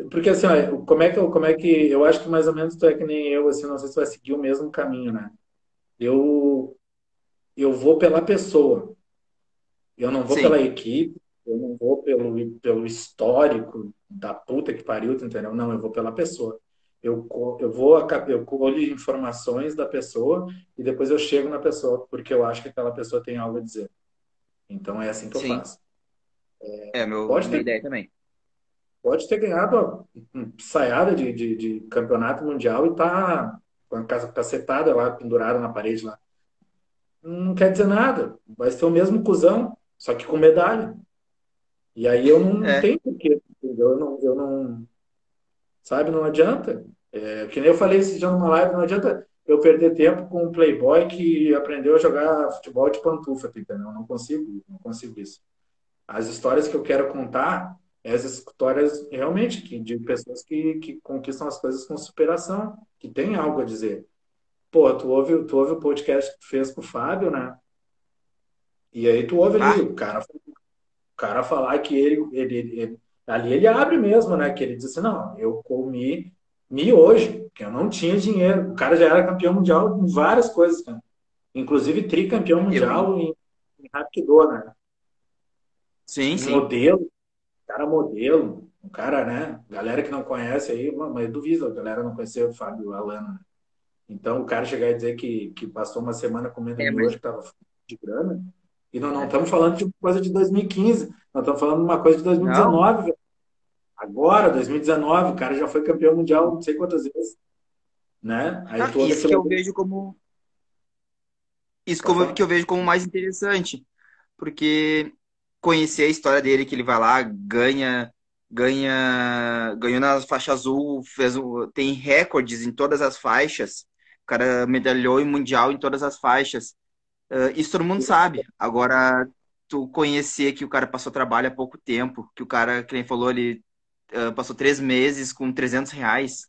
porque assim, como é que eu, como é que eu acho que mais ou menos tu é que nem eu, assim, não sei se tu vai seguir o mesmo caminho, né? Eu eu vou pela pessoa. Eu não vou Sim. pela equipe, eu não vou pelo, pelo histórico da puta que pariu, entendeu? Não, eu vou pela pessoa. Eu, eu vou, eu colho informações da pessoa e depois eu chego na pessoa, porque eu acho que aquela pessoa tem algo a dizer. Então é assim que Sim. eu faço. É, é meu, pode ter, ideia também. Pode ter ganhado uma saiada de, de, de campeonato mundial e tá com a cacetada lá, pendurada na parede lá. Não quer dizer nada. Vai ser o mesmo cuzão, só que com medalha. E aí eu não é. tenho porquê. Eu não, eu não. Sabe, não adianta. É, que nem eu falei esse dia numa live, não adianta eu perder tempo com um playboy que aprendeu a jogar futebol de pantufa, tá entendeu? Eu não consigo, não consigo isso. As histórias que eu quero contar, essas histórias realmente que, de pessoas que, que conquistam as coisas com superação, que tem algo a dizer. Pô, tu ouve, tu ouve o podcast que tu fez com o Fábio, né? E aí tu ouve ali, ah. o cara, o cara falar que ele, ele, ele, ali ele abre mesmo, né? Que ele diz assim, não, eu comi mi hoje, que eu não tinha dinheiro. O cara já era campeão mundial em várias coisas, cara. Inclusive tricampeão mundial eu... em, em Rapidor, né? Sim, sim. Modelo, cara modelo, um cara, né? Galera que não conhece aí, mas duvido, a galera não conheceu o Fábio Alano. Né? Então, o cara chegar e dizer que, que passou uma semana comendo é, mas... que tava de grana, e não, não é. estamos falando de coisa de 2015, nós estamos falando de uma coisa de 2019, velho. Agora, 2019, o cara já foi campeão mundial não sei quantas vezes. Né? Aí ah, isso que eu vejo como. Isso como, que eu vejo como mais interessante. Porque conhecer a história dele, que ele vai lá, ganha, ganha, ganhou na faixa azul, fez, tem recordes em todas as faixas. O cara medalhou em mundial em todas as faixas. Uh, isso todo mundo sabe. Agora, tu conhecer que o cara passou trabalho há pouco tempo, que o cara, que nem falou, ele uh, passou três meses com 300 reais.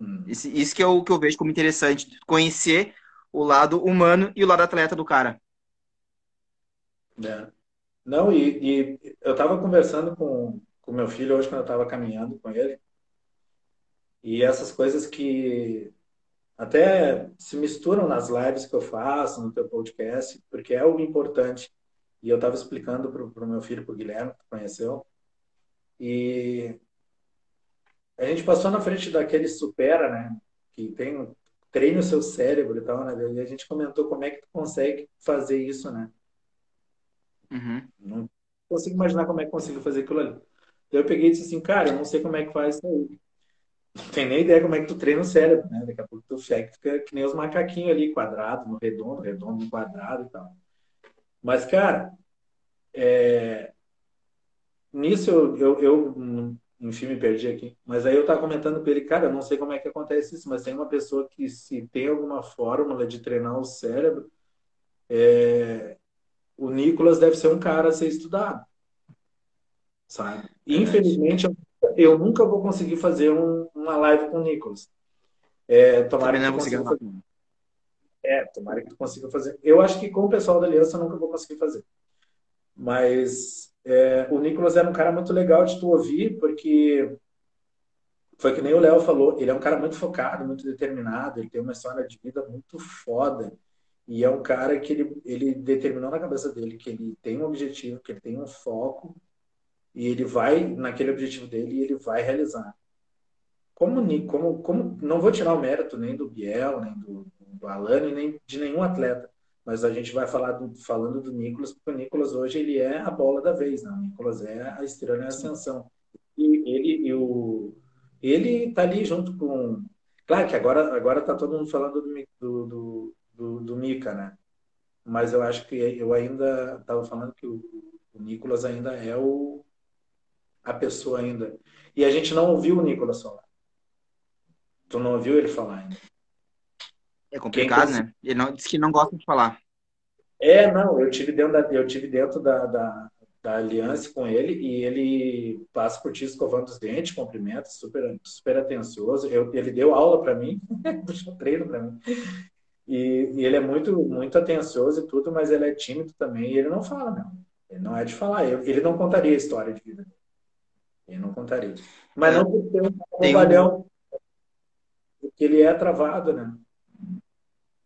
Hum. Isso, isso que, eu, que eu vejo como interessante. Conhecer o lado humano e o lado atleta do cara. É. Não, e, e eu estava conversando com o meu filho hoje, quando eu estava caminhando com ele, e essas coisas que até se misturam nas lives que eu faço, no teu podcast, porque é o importante. E eu estava explicando para o meu filho, para o Guilherme, que conheceu, e a gente passou na frente daquele Supera, né? Que tem treina o seu cérebro e tal, né? E a gente comentou como é que tu consegue fazer isso, né? Uhum. Não consigo imaginar como é que consigo fazer aquilo ali. Eu peguei e disse assim, cara, eu não sei como é que faz isso aí. Não tem nem ideia como é que tu treina o cérebro, né? Daqui a pouco tu fica que nem os macaquinhos ali, quadrado, no redondo, redondo, no quadrado e tal. Mas, cara, é... nisso eu, eu, eu, enfim, me perdi aqui. Mas aí eu tava comentando com ele, cara, eu não sei como é que acontece isso, mas tem uma pessoa que se tem alguma fórmula de treinar o cérebro, é, o Nicolas deve ser um cara a ser estudado. Sabe? Infelizmente, eu, eu, nunca vou conseguir fazer um, uma live com o Nicolas. É, tomara que, consiga fazer. É, tomara que tu consiga fazer. Eu acho que com o pessoal da Aliança eu nunca vou conseguir fazer. Mas é, o Nicolas era um cara muito legal de tu ouvir, porque foi que nem o Léo falou, ele é um cara muito focado, muito determinado, ele tem uma história de vida muito foda. E é um cara que ele, ele determinou na cabeça dele que ele tem um objetivo, que ele tem um foco, e ele vai naquele objetivo dele e ele vai realizar. Como, como, como não vou tirar o mérito nem do Biel, nem do, do Alane, nem de nenhum atleta, mas a gente vai falar do, falando do Nicolas, porque o Nicolas hoje ele é a bola da vez, né? o Nicolas é a estrela em ascensão. E ele e o, Ele tá ali junto com. Claro que agora, agora tá todo mundo falando do, do, do, do, do Mika, né? Mas eu acho que eu ainda estava falando que o, o Nicolas ainda é o, a pessoa ainda. E a gente não ouviu o Nicolas falar. Tu não ouviu ele falar ainda. É complicado, né? Ele não, disse que não gosta de falar. É, não, eu tive dentro da, eu tive dentro da, da, da aliança com ele e ele passa por ti escovando os dentes, cumprimenta, super, super atencioso. Eu, ele deu aula para mim, puxou treino para mim. E, e, ele é muito, muito atencioso e tudo, mas ele é tímido também e ele não fala, não. Ele não é de falar. Ele não contaria a história de vida. Ele não contaria. Mas não por ter um trabalhão, porque ele é travado, né?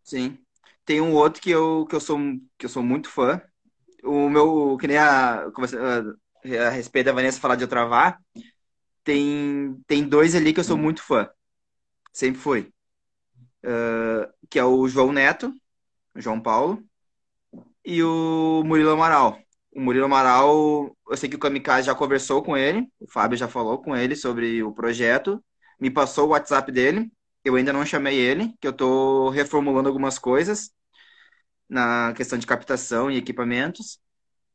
Sim. Tem um outro que eu, que eu, sou, que eu sou muito fã. O meu, que nem a, a, a respeito da Vanessa falar de eu travar, tem, tem dois ali que eu sou muito fã. Sempre foi. Uh, que é o João Neto, João Paulo, e o Murilo Amaral. O Murilo Amaral, eu sei que o Kamikaze já conversou com ele, o Fábio já falou com ele sobre o projeto, me passou o WhatsApp dele, eu ainda não chamei ele, que eu estou reformulando algumas coisas na questão de captação e equipamentos,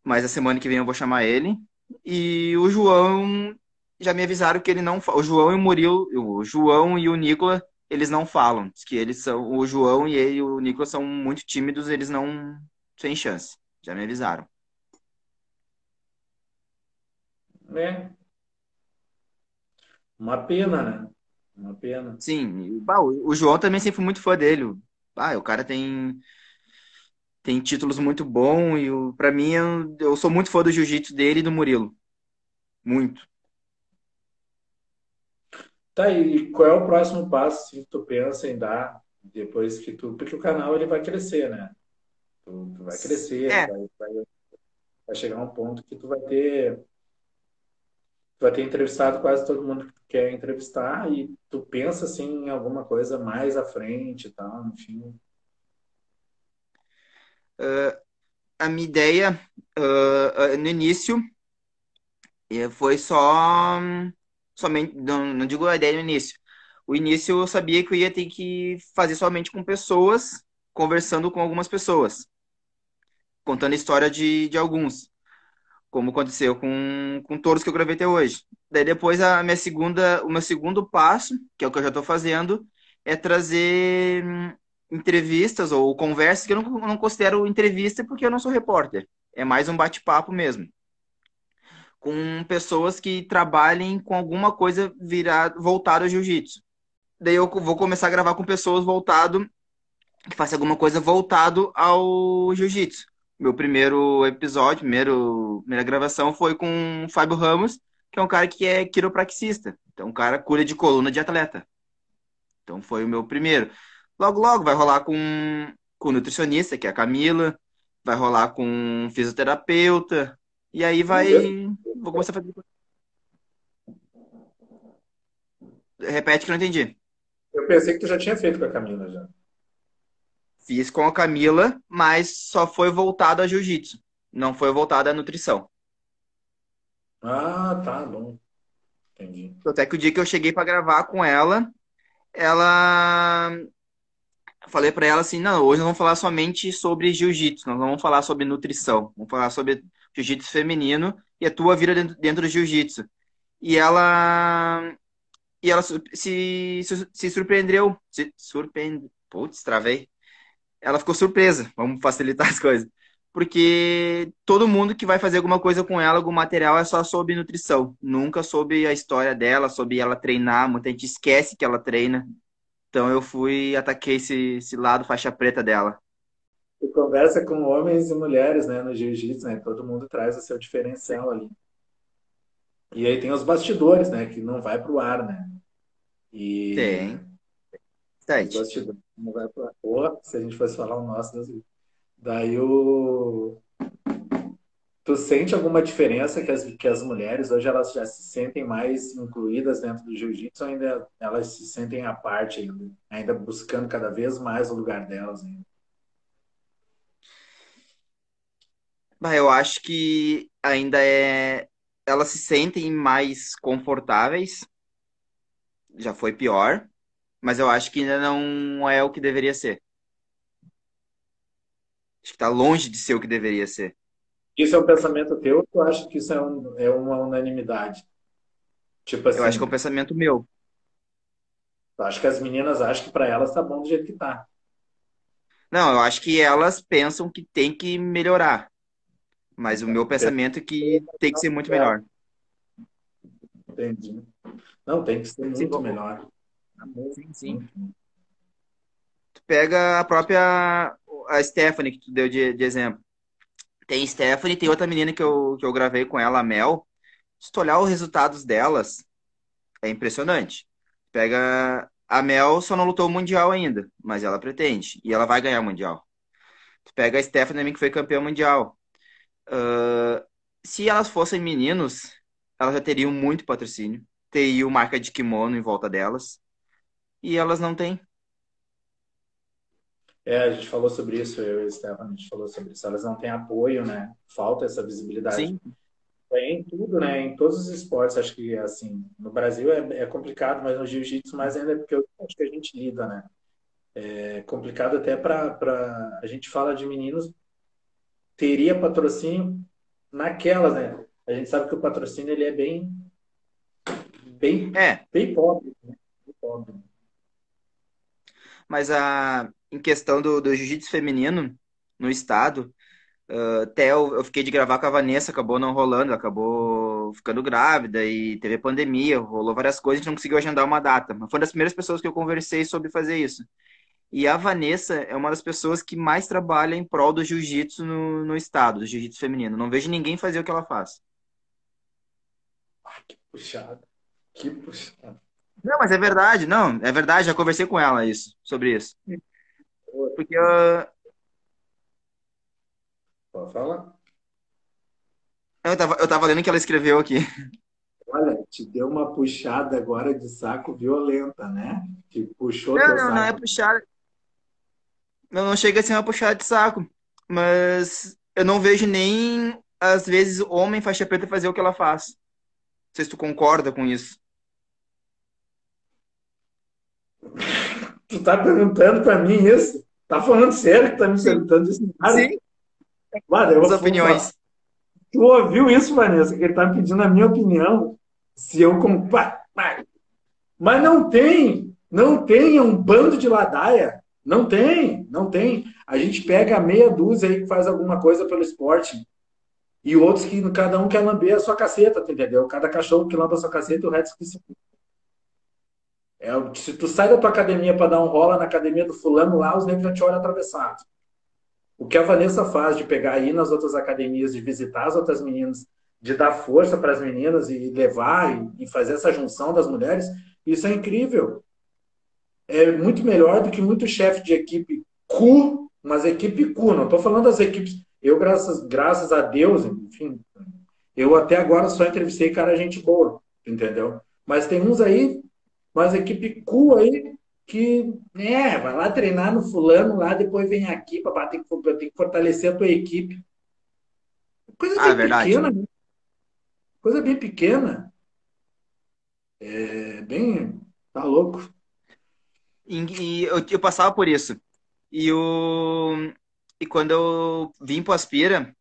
mas a semana que vem eu vou chamar ele. E o João já me avisaram que ele não, o João e o Murilo, o João e o Nicola, eles não falam, que eles são, o João e ele, o Nicola são muito tímidos, eles não sem chance. Já me avisaram. É. Uma pena, né? Uma pena. Sim, o João também sempre foi muito fã dele. Ah, o cara tem tem títulos muito bons e para mim eu, eu, sou muito fã do jiu-jitsu dele e do Murilo. Muito. Tá, e qual é o próximo passo que tu pensa em dar depois que tu. Porque o canal ele vai crescer, né? Tu, tu vai crescer, é. vai, vai, vai chegar um ponto que tu vai ter tu vai ter entrevistado quase todo mundo que tu quer entrevistar e tu pensa assim em alguma coisa mais à frente e tal, enfim. Uh, a minha ideia uh, uh, no início foi só somente não, não digo a ideia no início o início eu sabia que eu ia ter que fazer somente com pessoas conversando com algumas pessoas contando a história de, de alguns como aconteceu com, com todos que eu gravei até hoje. Daí depois a minha segunda, o meu segundo passo, que é o que eu já estou fazendo, é trazer hum, entrevistas ou conversas que eu não, não considero entrevista porque eu não sou repórter. É mais um bate-papo mesmo. Com pessoas que trabalhem com alguma coisa virado, voltada ao jiu-jitsu. Daí eu vou começar a gravar com pessoas voltado que façam alguma coisa voltado ao jiu-jitsu meu primeiro episódio, primeiro, primeira gravação foi com o Fábio Ramos, que é um cara que é quiropraxista. Então, um cara cura de coluna de atleta. Então, foi o meu primeiro. Logo, logo, vai rolar com, com nutricionista, que é a Camila. Vai rolar com fisioterapeuta. E aí vai... Vou começar a fazer... Repete que eu não entendi. Eu pensei que tu já tinha feito com a Camila, já. Fiz com a Camila, mas só foi voltado a jiu-jitsu. Não foi voltado à nutrição. Ah, tá bom. Entendi. Até que o dia que eu cheguei para gravar com ela, ela. falei para ela assim: não, hoje nós vamos falar somente sobre jiu-jitsu, nós não vamos falar sobre nutrição, vamos falar sobre jiu-jitsu feminino e a tua vida dentro, dentro do jiu-jitsu. E ela. E ela se, se, se surpreendeu. Se surpreendeu. Putz, travei ela ficou surpresa. Vamos facilitar as coisas. Porque todo mundo que vai fazer alguma coisa com ela, algum material, é só sobre nutrição. Nunca sobre a história dela, sobre ela treinar. Muita gente esquece que ela treina. Então eu fui ataquei esse, esse lado faixa preta dela. Tu conversa com homens e mulheres, né, no jiu-jitsu, né? Todo mundo traz o seu diferencial ali. E aí tem os bastidores, né, que não vai pro ar, né? E tem. Os bastidores não vai pra... Porra, se a gente fosse falar o nosso, Deus Daí o. Tu sente alguma diferença que as, que as mulheres hoje elas já se sentem mais incluídas dentro do jiu-jitsu ou ainda elas se sentem à parte ainda, ainda buscando cada vez mais o lugar delas ainda? Bah, eu acho que ainda é. Elas se sentem mais confortáveis já foi pior, mas eu acho que ainda não é o que deveria ser. Acho que está longe de ser o que deveria ser. Isso é um pensamento teu ou tu acha que isso é, um, é uma unanimidade? Tipo assim, eu acho que é um pensamento meu. Eu acho que as meninas acham que para elas tá bom do jeito que tá. Não, eu acho que elas pensam que tem que melhorar. Mas o meu pensamento é que tem que ser muito melhor. Entendi. Não, tem que ser muito sim, melhor. Sim, sim. Tu pega a própria a Stephanie que tu deu de, de exemplo. Tem Stephanie, tem outra menina que eu, que eu gravei com ela, a Mel. Se tu olhar os resultados delas, é impressionante. Pega a Mel só não lutou o Mundial ainda, mas ela pretende. E ela vai ganhar o Mundial. Tu pega a Stephanie que foi campeã mundial. Uh, se elas fossem meninos, elas já teriam muito patrocínio. Teriam marca de kimono em volta delas. E elas não têm. É, a gente falou sobre isso, eu e a Stephanie, a gente falou sobre isso. Elas não têm apoio, né? Falta essa visibilidade. Sim. É em tudo, né? Em todos os esportes, acho que assim, no Brasil é, é complicado, mas no jiu-jitsu mais ainda é porque eu acho que a gente lida, né? É complicado até para a gente fala de meninos teria patrocínio naquelas, né? A gente sabe que o patrocínio ele é bem bem é. bem pobre, né? bem pobre. Mas a em questão do, do jiu-jitsu feminino no estado, uh, até eu, eu, fiquei de gravar com a Vanessa, acabou não rolando, acabou ficando grávida e teve pandemia, rolou várias coisas, a gente não conseguiu agendar uma data. Mas foi uma das primeiras pessoas que eu conversei sobre fazer isso. E a Vanessa é uma das pessoas que mais trabalha em prol do jiu-jitsu no, no estado, do jiu-jitsu feminino. Não vejo ninguém fazer o que ela faz. Ah, que puxado. Que puxado. Não, mas é verdade, não, é verdade, já conversei com ela isso, sobre isso. Porque eu... Pode falar? Eu tava, eu tava lendo o que ela escreveu aqui. Olha, te deu uma puxada agora de saco violenta, né? Te puxou Não, não, saco. não é puxada. Não, não chega a ser uma puxada de saco. Mas eu não vejo nem, às vezes, homem faixa preta fazer o que ela faz. Não sei se tu concorda com isso. Tu tá perguntando pra mim isso? Tá falando sério que tá me perguntando isso? Sim. Mano, As opiniões. Tu ouviu isso, Vanessa? Que ele tá pedindo a minha opinião. Se eu comprar. Mas não tem. Não tem. Um bando de ladaia. Não tem. Não tem. A gente pega a meia dúzia aí que faz alguma coisa pelo esporte. E outros que cada um quer lamber a sua caceta, entendeu? Cada cachorro que lamba a sua caceta, o resto que se é, se tu sai da tua academia para dar um rola na academia do fulano lá, os negros já te olham atravessado. O que a Vanessa faz de pegar aí nas outras academias, de visitar as outras meninas, de dar força para as meninas e levar e, e fazer essa junção das mulheres, isso é incrível. É muito melhor do que muito chefe de equipe cu, mas equipe cu. Não estou falando das equipes. Eu, graças, graças a Deus, enfim, eu até agora só entrevistei cara gente boa, entendeu? Mas tem uns aí mas equipe cool aí que, né, vai lá treinar no fulano lá, depois vem aqui, para tem que, tem que fortalecer a tua equipe. Coisa ah, bem é pequena, né? Coisa bem pequena. É, bem. Tá louco. E, e eu, eu, passava por isso. E, o, e quando eu vim pro Aspira,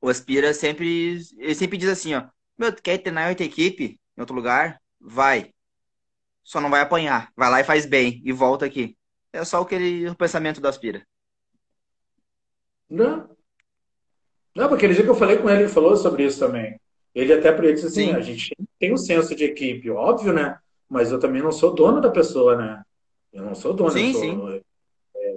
o Aspira sempre. Ele sempre diz assim, ó. Meu, tu quer treinar outra equipe em outro lugar? Vai só não vai apanhar. Vai lá e faz bem e volta aqui. É só aquele o pensamento do Aspira. Não. Não, porque aquele dia que eu falei com ele, ele falou sobre isso também. Ele até para ele disse assim, Sim. a gente tem um senso de equipe, óbvio, né? Mas eu também não sou dono da pessoa, né? Eu não sou dono. Sim, eu sou, sim. É,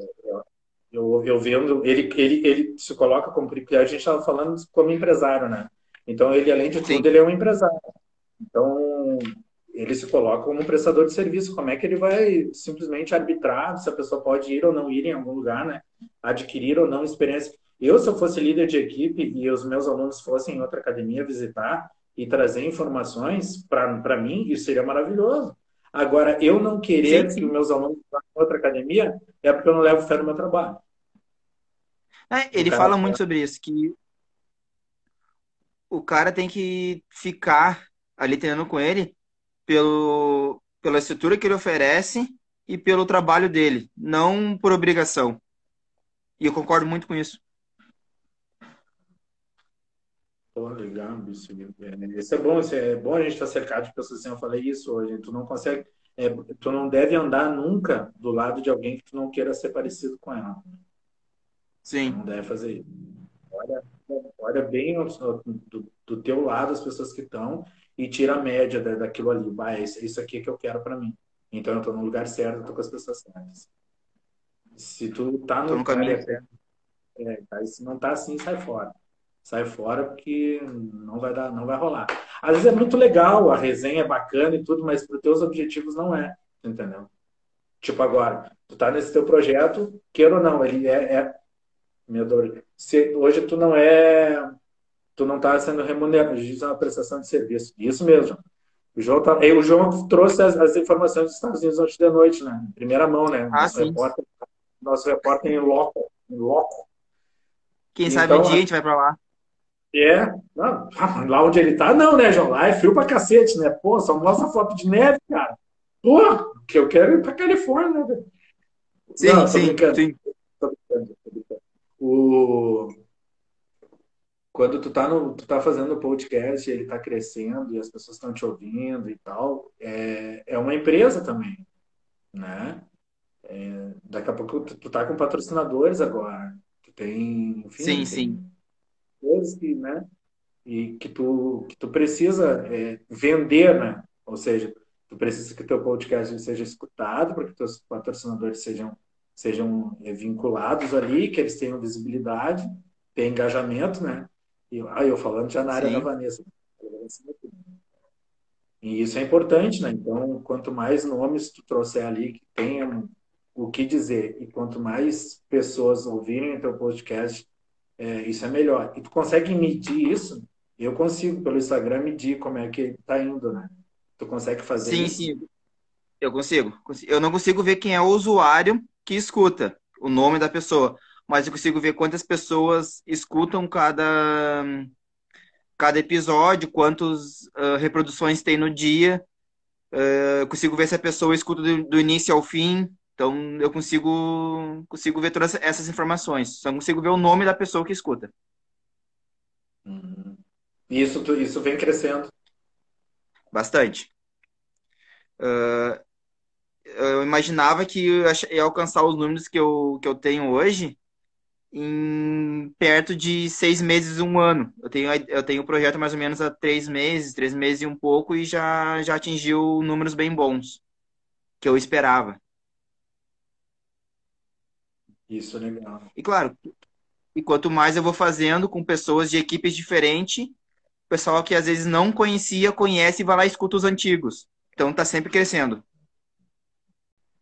eu, eu vendo, ele, ele, ele se coloca como, porque a gente estava falando como empresário, né? Então ele, além de tudo, sim. ele é um empresário. Então, ele se coloca como um prestador de serviço. Como é que ele vai simplesmente arbitrar se a pessoa pode ir ou não ir em algum lugar, né? Adquirir ou não experiência. Eu, se eu fosse líder de equipe e os meus alunos fossem em outra academia visitar e trazer informações, para mim, isso seria maravilhoso. Agora, eu não querer sim, sim. que meus alunos vá em outra academia é porque eu não levo fé no meu trabalho. É, ele fala muito sobre isso, que o cara tem que ficar ali treinando com ele pelo, pela estrutura que ele oferece e pelo trabalho dele, não por obrigação. E eu concordo muito com isso. Pô, legal, isso. É, isso é bom, isso é bom a gente estar cercado de pessoas assim, eu falei isso hoje, tu não consegue, é, tu não deve andar nunca do lado de alguém que tu não queira ser parecido com ela. Sim. Não deve fazer isso. Olha, olha bem do, do teu lado as pessoas que estão e tira a média daquilo ali. Bah, isso, isso aqui é que eu quero para mim. Então eu estou no lugar certo, eu tô com as pessoas certas. Se tu tá no, no caminho certo. É, tá, se não tá assim, sai fora. Sai fora porque não vai dar, não vai rolar. Às vezes é muito legal, a resenha é bacana e tudo, mas para os teus objetivos não é, entendeu? Tipo agora, tu tá nesse teu projeto, queira ou não, ele é, é minha dor. Se hoje tu não é, tu não tá sendo remunerado, isso é uma prestação de serviço. Isso mesmo. O João, tá, o João trouxe as, as, informações dos Estados Unidos ontem de noite, né? Em primeira mão, né? Ah, nosso, repórter, nosso repórter em loco. Em loco. Quem então, sabe um dia a gente vai para lá. É, não, lá onde ele tá, não, né, João? Lá é frio pra cacete, né? Pô, só mostra foto de neve, cara. Pô, que eu quero ir pra Califórnia, né? Sim, não, sim, sim. O quando tu tá, no, tu tá fazendo o podcast, ele tá crescendo e as pessoas estão te ouvindo e tal, é, é uma empresa também, né? É, daqui a pouco tu, tu tá com patrocinadores agora, tu tem, enfim, sim, tem sim. Coisas que, né? E que tu, que tu precisa é, vender, né? Ou seja, tu precisa que teu podcast seja escutado para que teus patrocinadores sejam sejam é, vinculados ali, que eles tenham visibilidade, tenham engajamento, né? E ah, eu falando já na área Sim. da Vanessa. E isso é importante, né? Então, quanto mais nomes tu trouxer ali que tenham o que dizer e quanto mais pessoas ouvirem o teu podcast, é, isso é melhor. E tu consegue medir isso? Eu consigo, pelo Instagram, medir como é que tá indo, né? Tu consegue fazer sim, isso? Sim, sim. Eu consigo. Eu não consigo ver quem é o usuário que escuta, o nome da pessoa mas eu consigo ver quantas pessoas escutam cada, cada episódio, quantas uh, reproduções tem no dia. Uh, consigo ver se a pessoa escuta do, do, início ao fim. Então, eu consigo, consigo ver todas essas informações. Só consigo ver o nome da pessoa que escuta. Uhum. Isso, isso vem crescendo. Bastante. Uh, eu imaginava que eu ia alcançar os números que eu, que eu tenho hoje em perto de seis meses, um ano. Eu tenho, eu tenho o projeto mais ou menos há três meses, três meses e um pouco, e já, já atingiu números bem bons, que eu esperava. Isso é legal. E claro, e quanto mais eu vou fazendo com pessoas de equipes diferentes, pessoal que às vezes não conhecia, conhece e vai lá e escuta os antigos. Então tá sempre crescendo.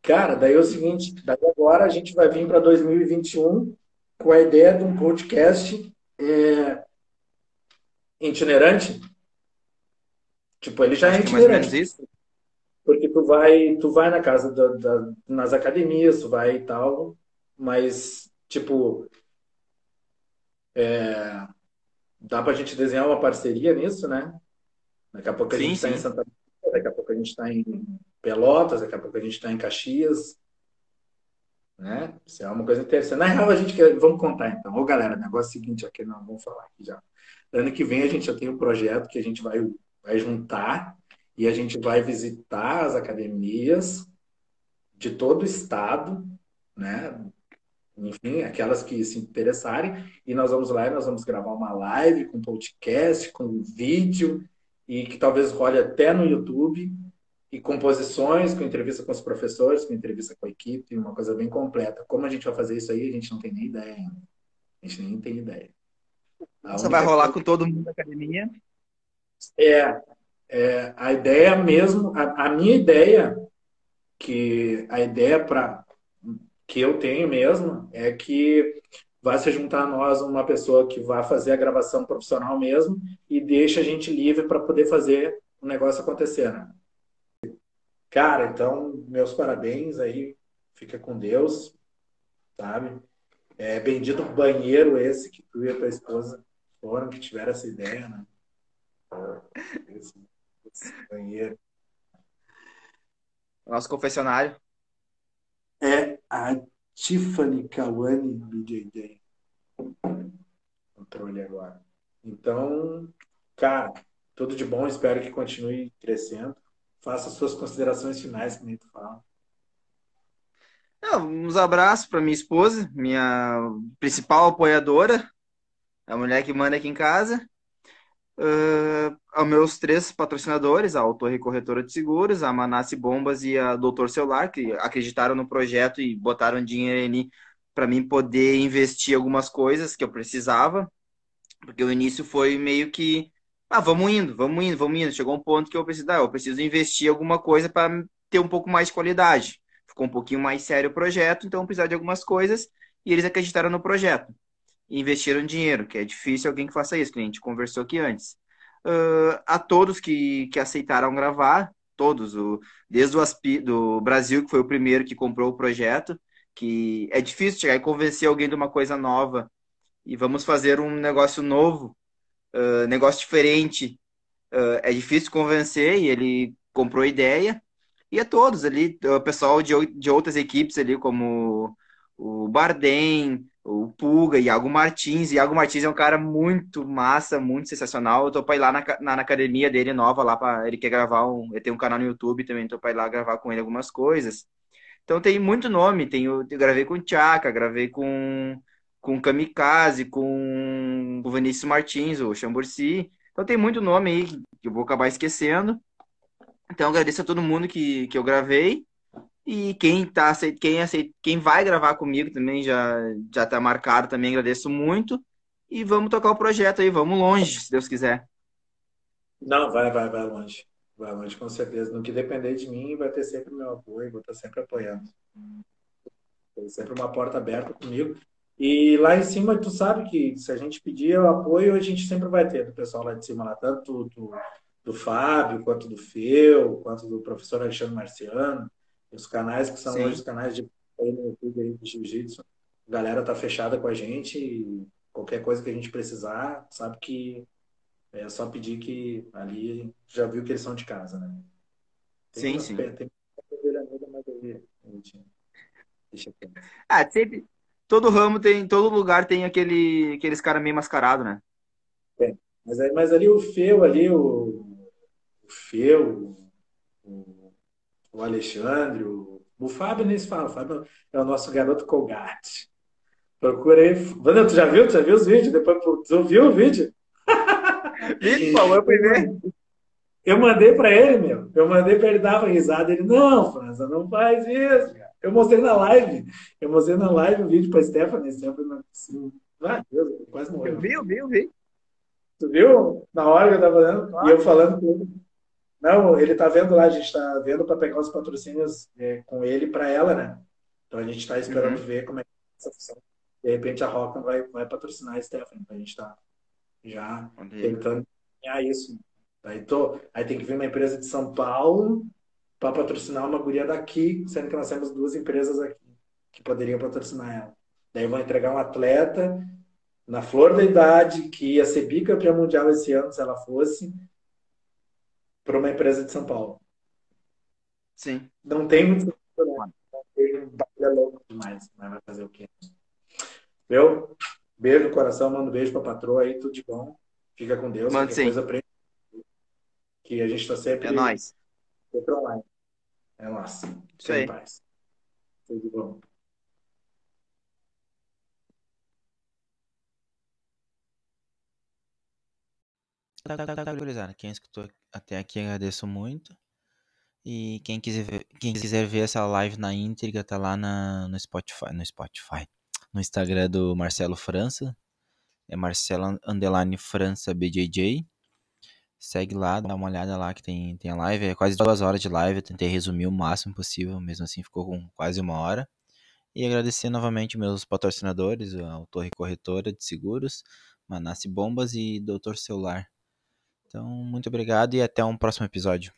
Cara, daí é o seguinte, daí agora a gente vai vir para 2021 com a ideia de um podcast é, itinerante. Tipo, ele já é Acho é itinerante. isso. Porque tu vai, tu vai na casa da, da, nas academias, tu vai e tal, mas tipo é, dá pra gente desenhar uma parceria nisso, né? Daqui a pouco a sim, gente está em Santa Maria, daqui a pouco a gente está em Pelotas, daqui a pouco a gente está em Caxias. Né? Isso é uma coisa interessante. Na real, a gente quer... Vamos contar então. Ô, galera, negócio é seguinte aqui, não, vamos falar aqui já. Ano que vem a gente já tem um projeto que a gente vai, vai juntar e a gente vai visitar as academias de todo o estado, né? Enfim, aquelas que se interessarem, e nós vamos lá e nós vamos gravar uma live com podcast, com vídeo, e que talvez role até no YouTube, e composições, com entrevista com os professores, com entrevista com a equipe, uma coisa bem completa. Como a gente vai fazer isso aí, a gente não tem nem ideia ainda. A gente nem tem ideia. Você vai rolar coisa... com todo mundo da academia? É, é a ideia mesmo, a, a, minha ideia, que a ideia para que eu tenho mesmo é que vai se juntar a nós uma pessoa que vai fazer a gravação profissional mesmo e deixa a gente livre para poder fazer o negócio acontecer, né? Cara, então, meus parabéns aí. Fica com Deus, sabe? É, bendito banheiro esse que tu e a tua esposa foram, que tiveram essa ideia, né? Esse, esse banheiro. nosso confessionário. É a Tiffany Kawane BJJ. Controle agora. Então, cara, tudo de bom. Espero que continue crescendo. Faça suas considerações finais, que nem tu fala. uns abraços para minha esposa, minha principal apoiadora, a mulher que manda aqui em casa. Uh, aos meus três patrocinadores, a Autorre Corretora de Seguros, a Manasse Bombas e a Doutor Celular, que acreditaram no projeto e botaram dinheiro para mim poder investir algumas coisas que eu precisava, porque o início foi meio que, ah, vamos indo, vamos indo, vamos indo. Chegou um ponto que eu preciso, ah, eu preciso investir alguma coisa para ter um pouco mais de qualidade. Ficou um pouquinho mais sério o projeto, então eu precisava de algumas coisas e eles acreditaram no projeto investiram dinheiro, que é difícil alguém que faça isso, que a gente conversou aqui antes. Uh, a todos que, que aceitaram gravar, todos, o, desde o Aspi, do Brasil, que foi o primeiro que comprou o projeto, que é difícil chegar e convencer alguém de uma coisa nova e vamos fazer um negócio novo, uh, negócio diferente. Uh, é difícil convencer e ele comprou a ideia. E a todos ali, o pessoal de, de outras equipes ali, como o Bardem, o Puga, Iago Martins. Iago Martins é um cara muito massa, muito sensacional. Eu tô pra ir lá na, na, na academia dele nova, lá para ele quer gravar um. Ele tem um canal no YouTube também, tô pra ir lá gravar com ele algumas coisas. Então tem muito nome. Tem, eu, eu gravei com o Tchaka, gravei com, com o Kamikaze, com o Vinícius Martins, o Chamburci. Então tem muito nome aí que eu vou acabar esquecendo. Então agradeço a todo mundo que, que eu gravei. E quem tá quem aceita, quem vai gravar comigo também já já tá marcado também, agradeço muito. E vamos tocar o projeto aí, vamos longe, se Deus quiser. Não, vai, vai, vai longe. Vai longe, com certeza. No que depender de mim, vai ter sempre meu apoio, vou estar sempre apoiando. Tem sempre uma porta aberta comigo. E lá em cima, tu sabe que se a gente pedir o apoio, a gente sempre vai ter do pessoal lá de cima, lá, tanto do, do Fábio, quanto do Feu, quanto do professor Alexandre Marciano. Os canais que são Sim. hoje os canais de YouTube aí de Jiu-Jitsu, a galera tá fechada com a gente e qualquer coisa que a gente precisar, sabe que é só pedir que ali já viu que eles são de casa, né? Tem sim, sim. Tem Deixa Ah, sempre. Todo ramo tem, todo lugar tem aquele, aqueles caras meio mascarado, né? É. Mas, mas ali o Feu, ali, o, o Feu, o, o Alexandre, o, o Fábio nem se fala, o Fábio é o nosso garoto Colgate. Procura aí. Vanda, tu já viu? Tu já viu os vídeos? Depois, tu viu o vídeo? Vídeo, falou primeiro. Eu mandei para ele, meu. Eu mandei para ele dar uma risada. Ele, não, França, não faz isso. Cara. Eu mostrei na live. Eu mostrei na live o vídeo para Stephanie. Stephanie assim, ah, Deus, quase morreu. Eu vi, eu vi, eu vi. Tu viu? Na hora que eu tava falando? Ah, e eu falando com ele. Não, ele está vendo lá, a gente está vendo para pegar os patrocínios é, com ele para ela, né? Então a gente está esperando uhum. ver como é que é essa função. De repente a Roca vai, vai patrocinar a Stephanie, a gente está já tentando ganhar isso. Aí, tô, aí tem que vir uma empresa de São Paulo para patrocinar uma guria daqui, sendo que nós temos duas empresas aqui que poderiam patrocinar ela. Daí vão entregar um atleta na flor da idade, que ia ser bicampeã mundial esse ano, se ela fosse, para uma empresa de São Paulo. Sim. Não tem muito. Não tem louco demais, mas vai fazer o quê? Meu, beijo no coração, mando um beijo para a patroa aí, tudo de bom. Fica com Deus. Mano, sim. Coisa que a gente está sempre. É nóis. Sempre online. É nossa. Isso aí. Paz. Tudo de bom. Quem escutou até aqui agradeço muito. E quem quiser ver, quem quiser ver essa live na íntegra, tá lá na, no Spotify, no Spotify, no Instagram do Marcelo França. É Marcelo Underline França BJJ. Segue lá, dá uma olhada lá que tem, tem a live. É quase duas horas de live. Eu tentei resumir o máximo possível, mesmo assim ficou com quase uma hora. E agradecer novamente meus patrocinadores, a Torre Corretora de Seguros, Manasse Bombas e Doutor Celular. Então, muito obrigado e até um próximo episódio.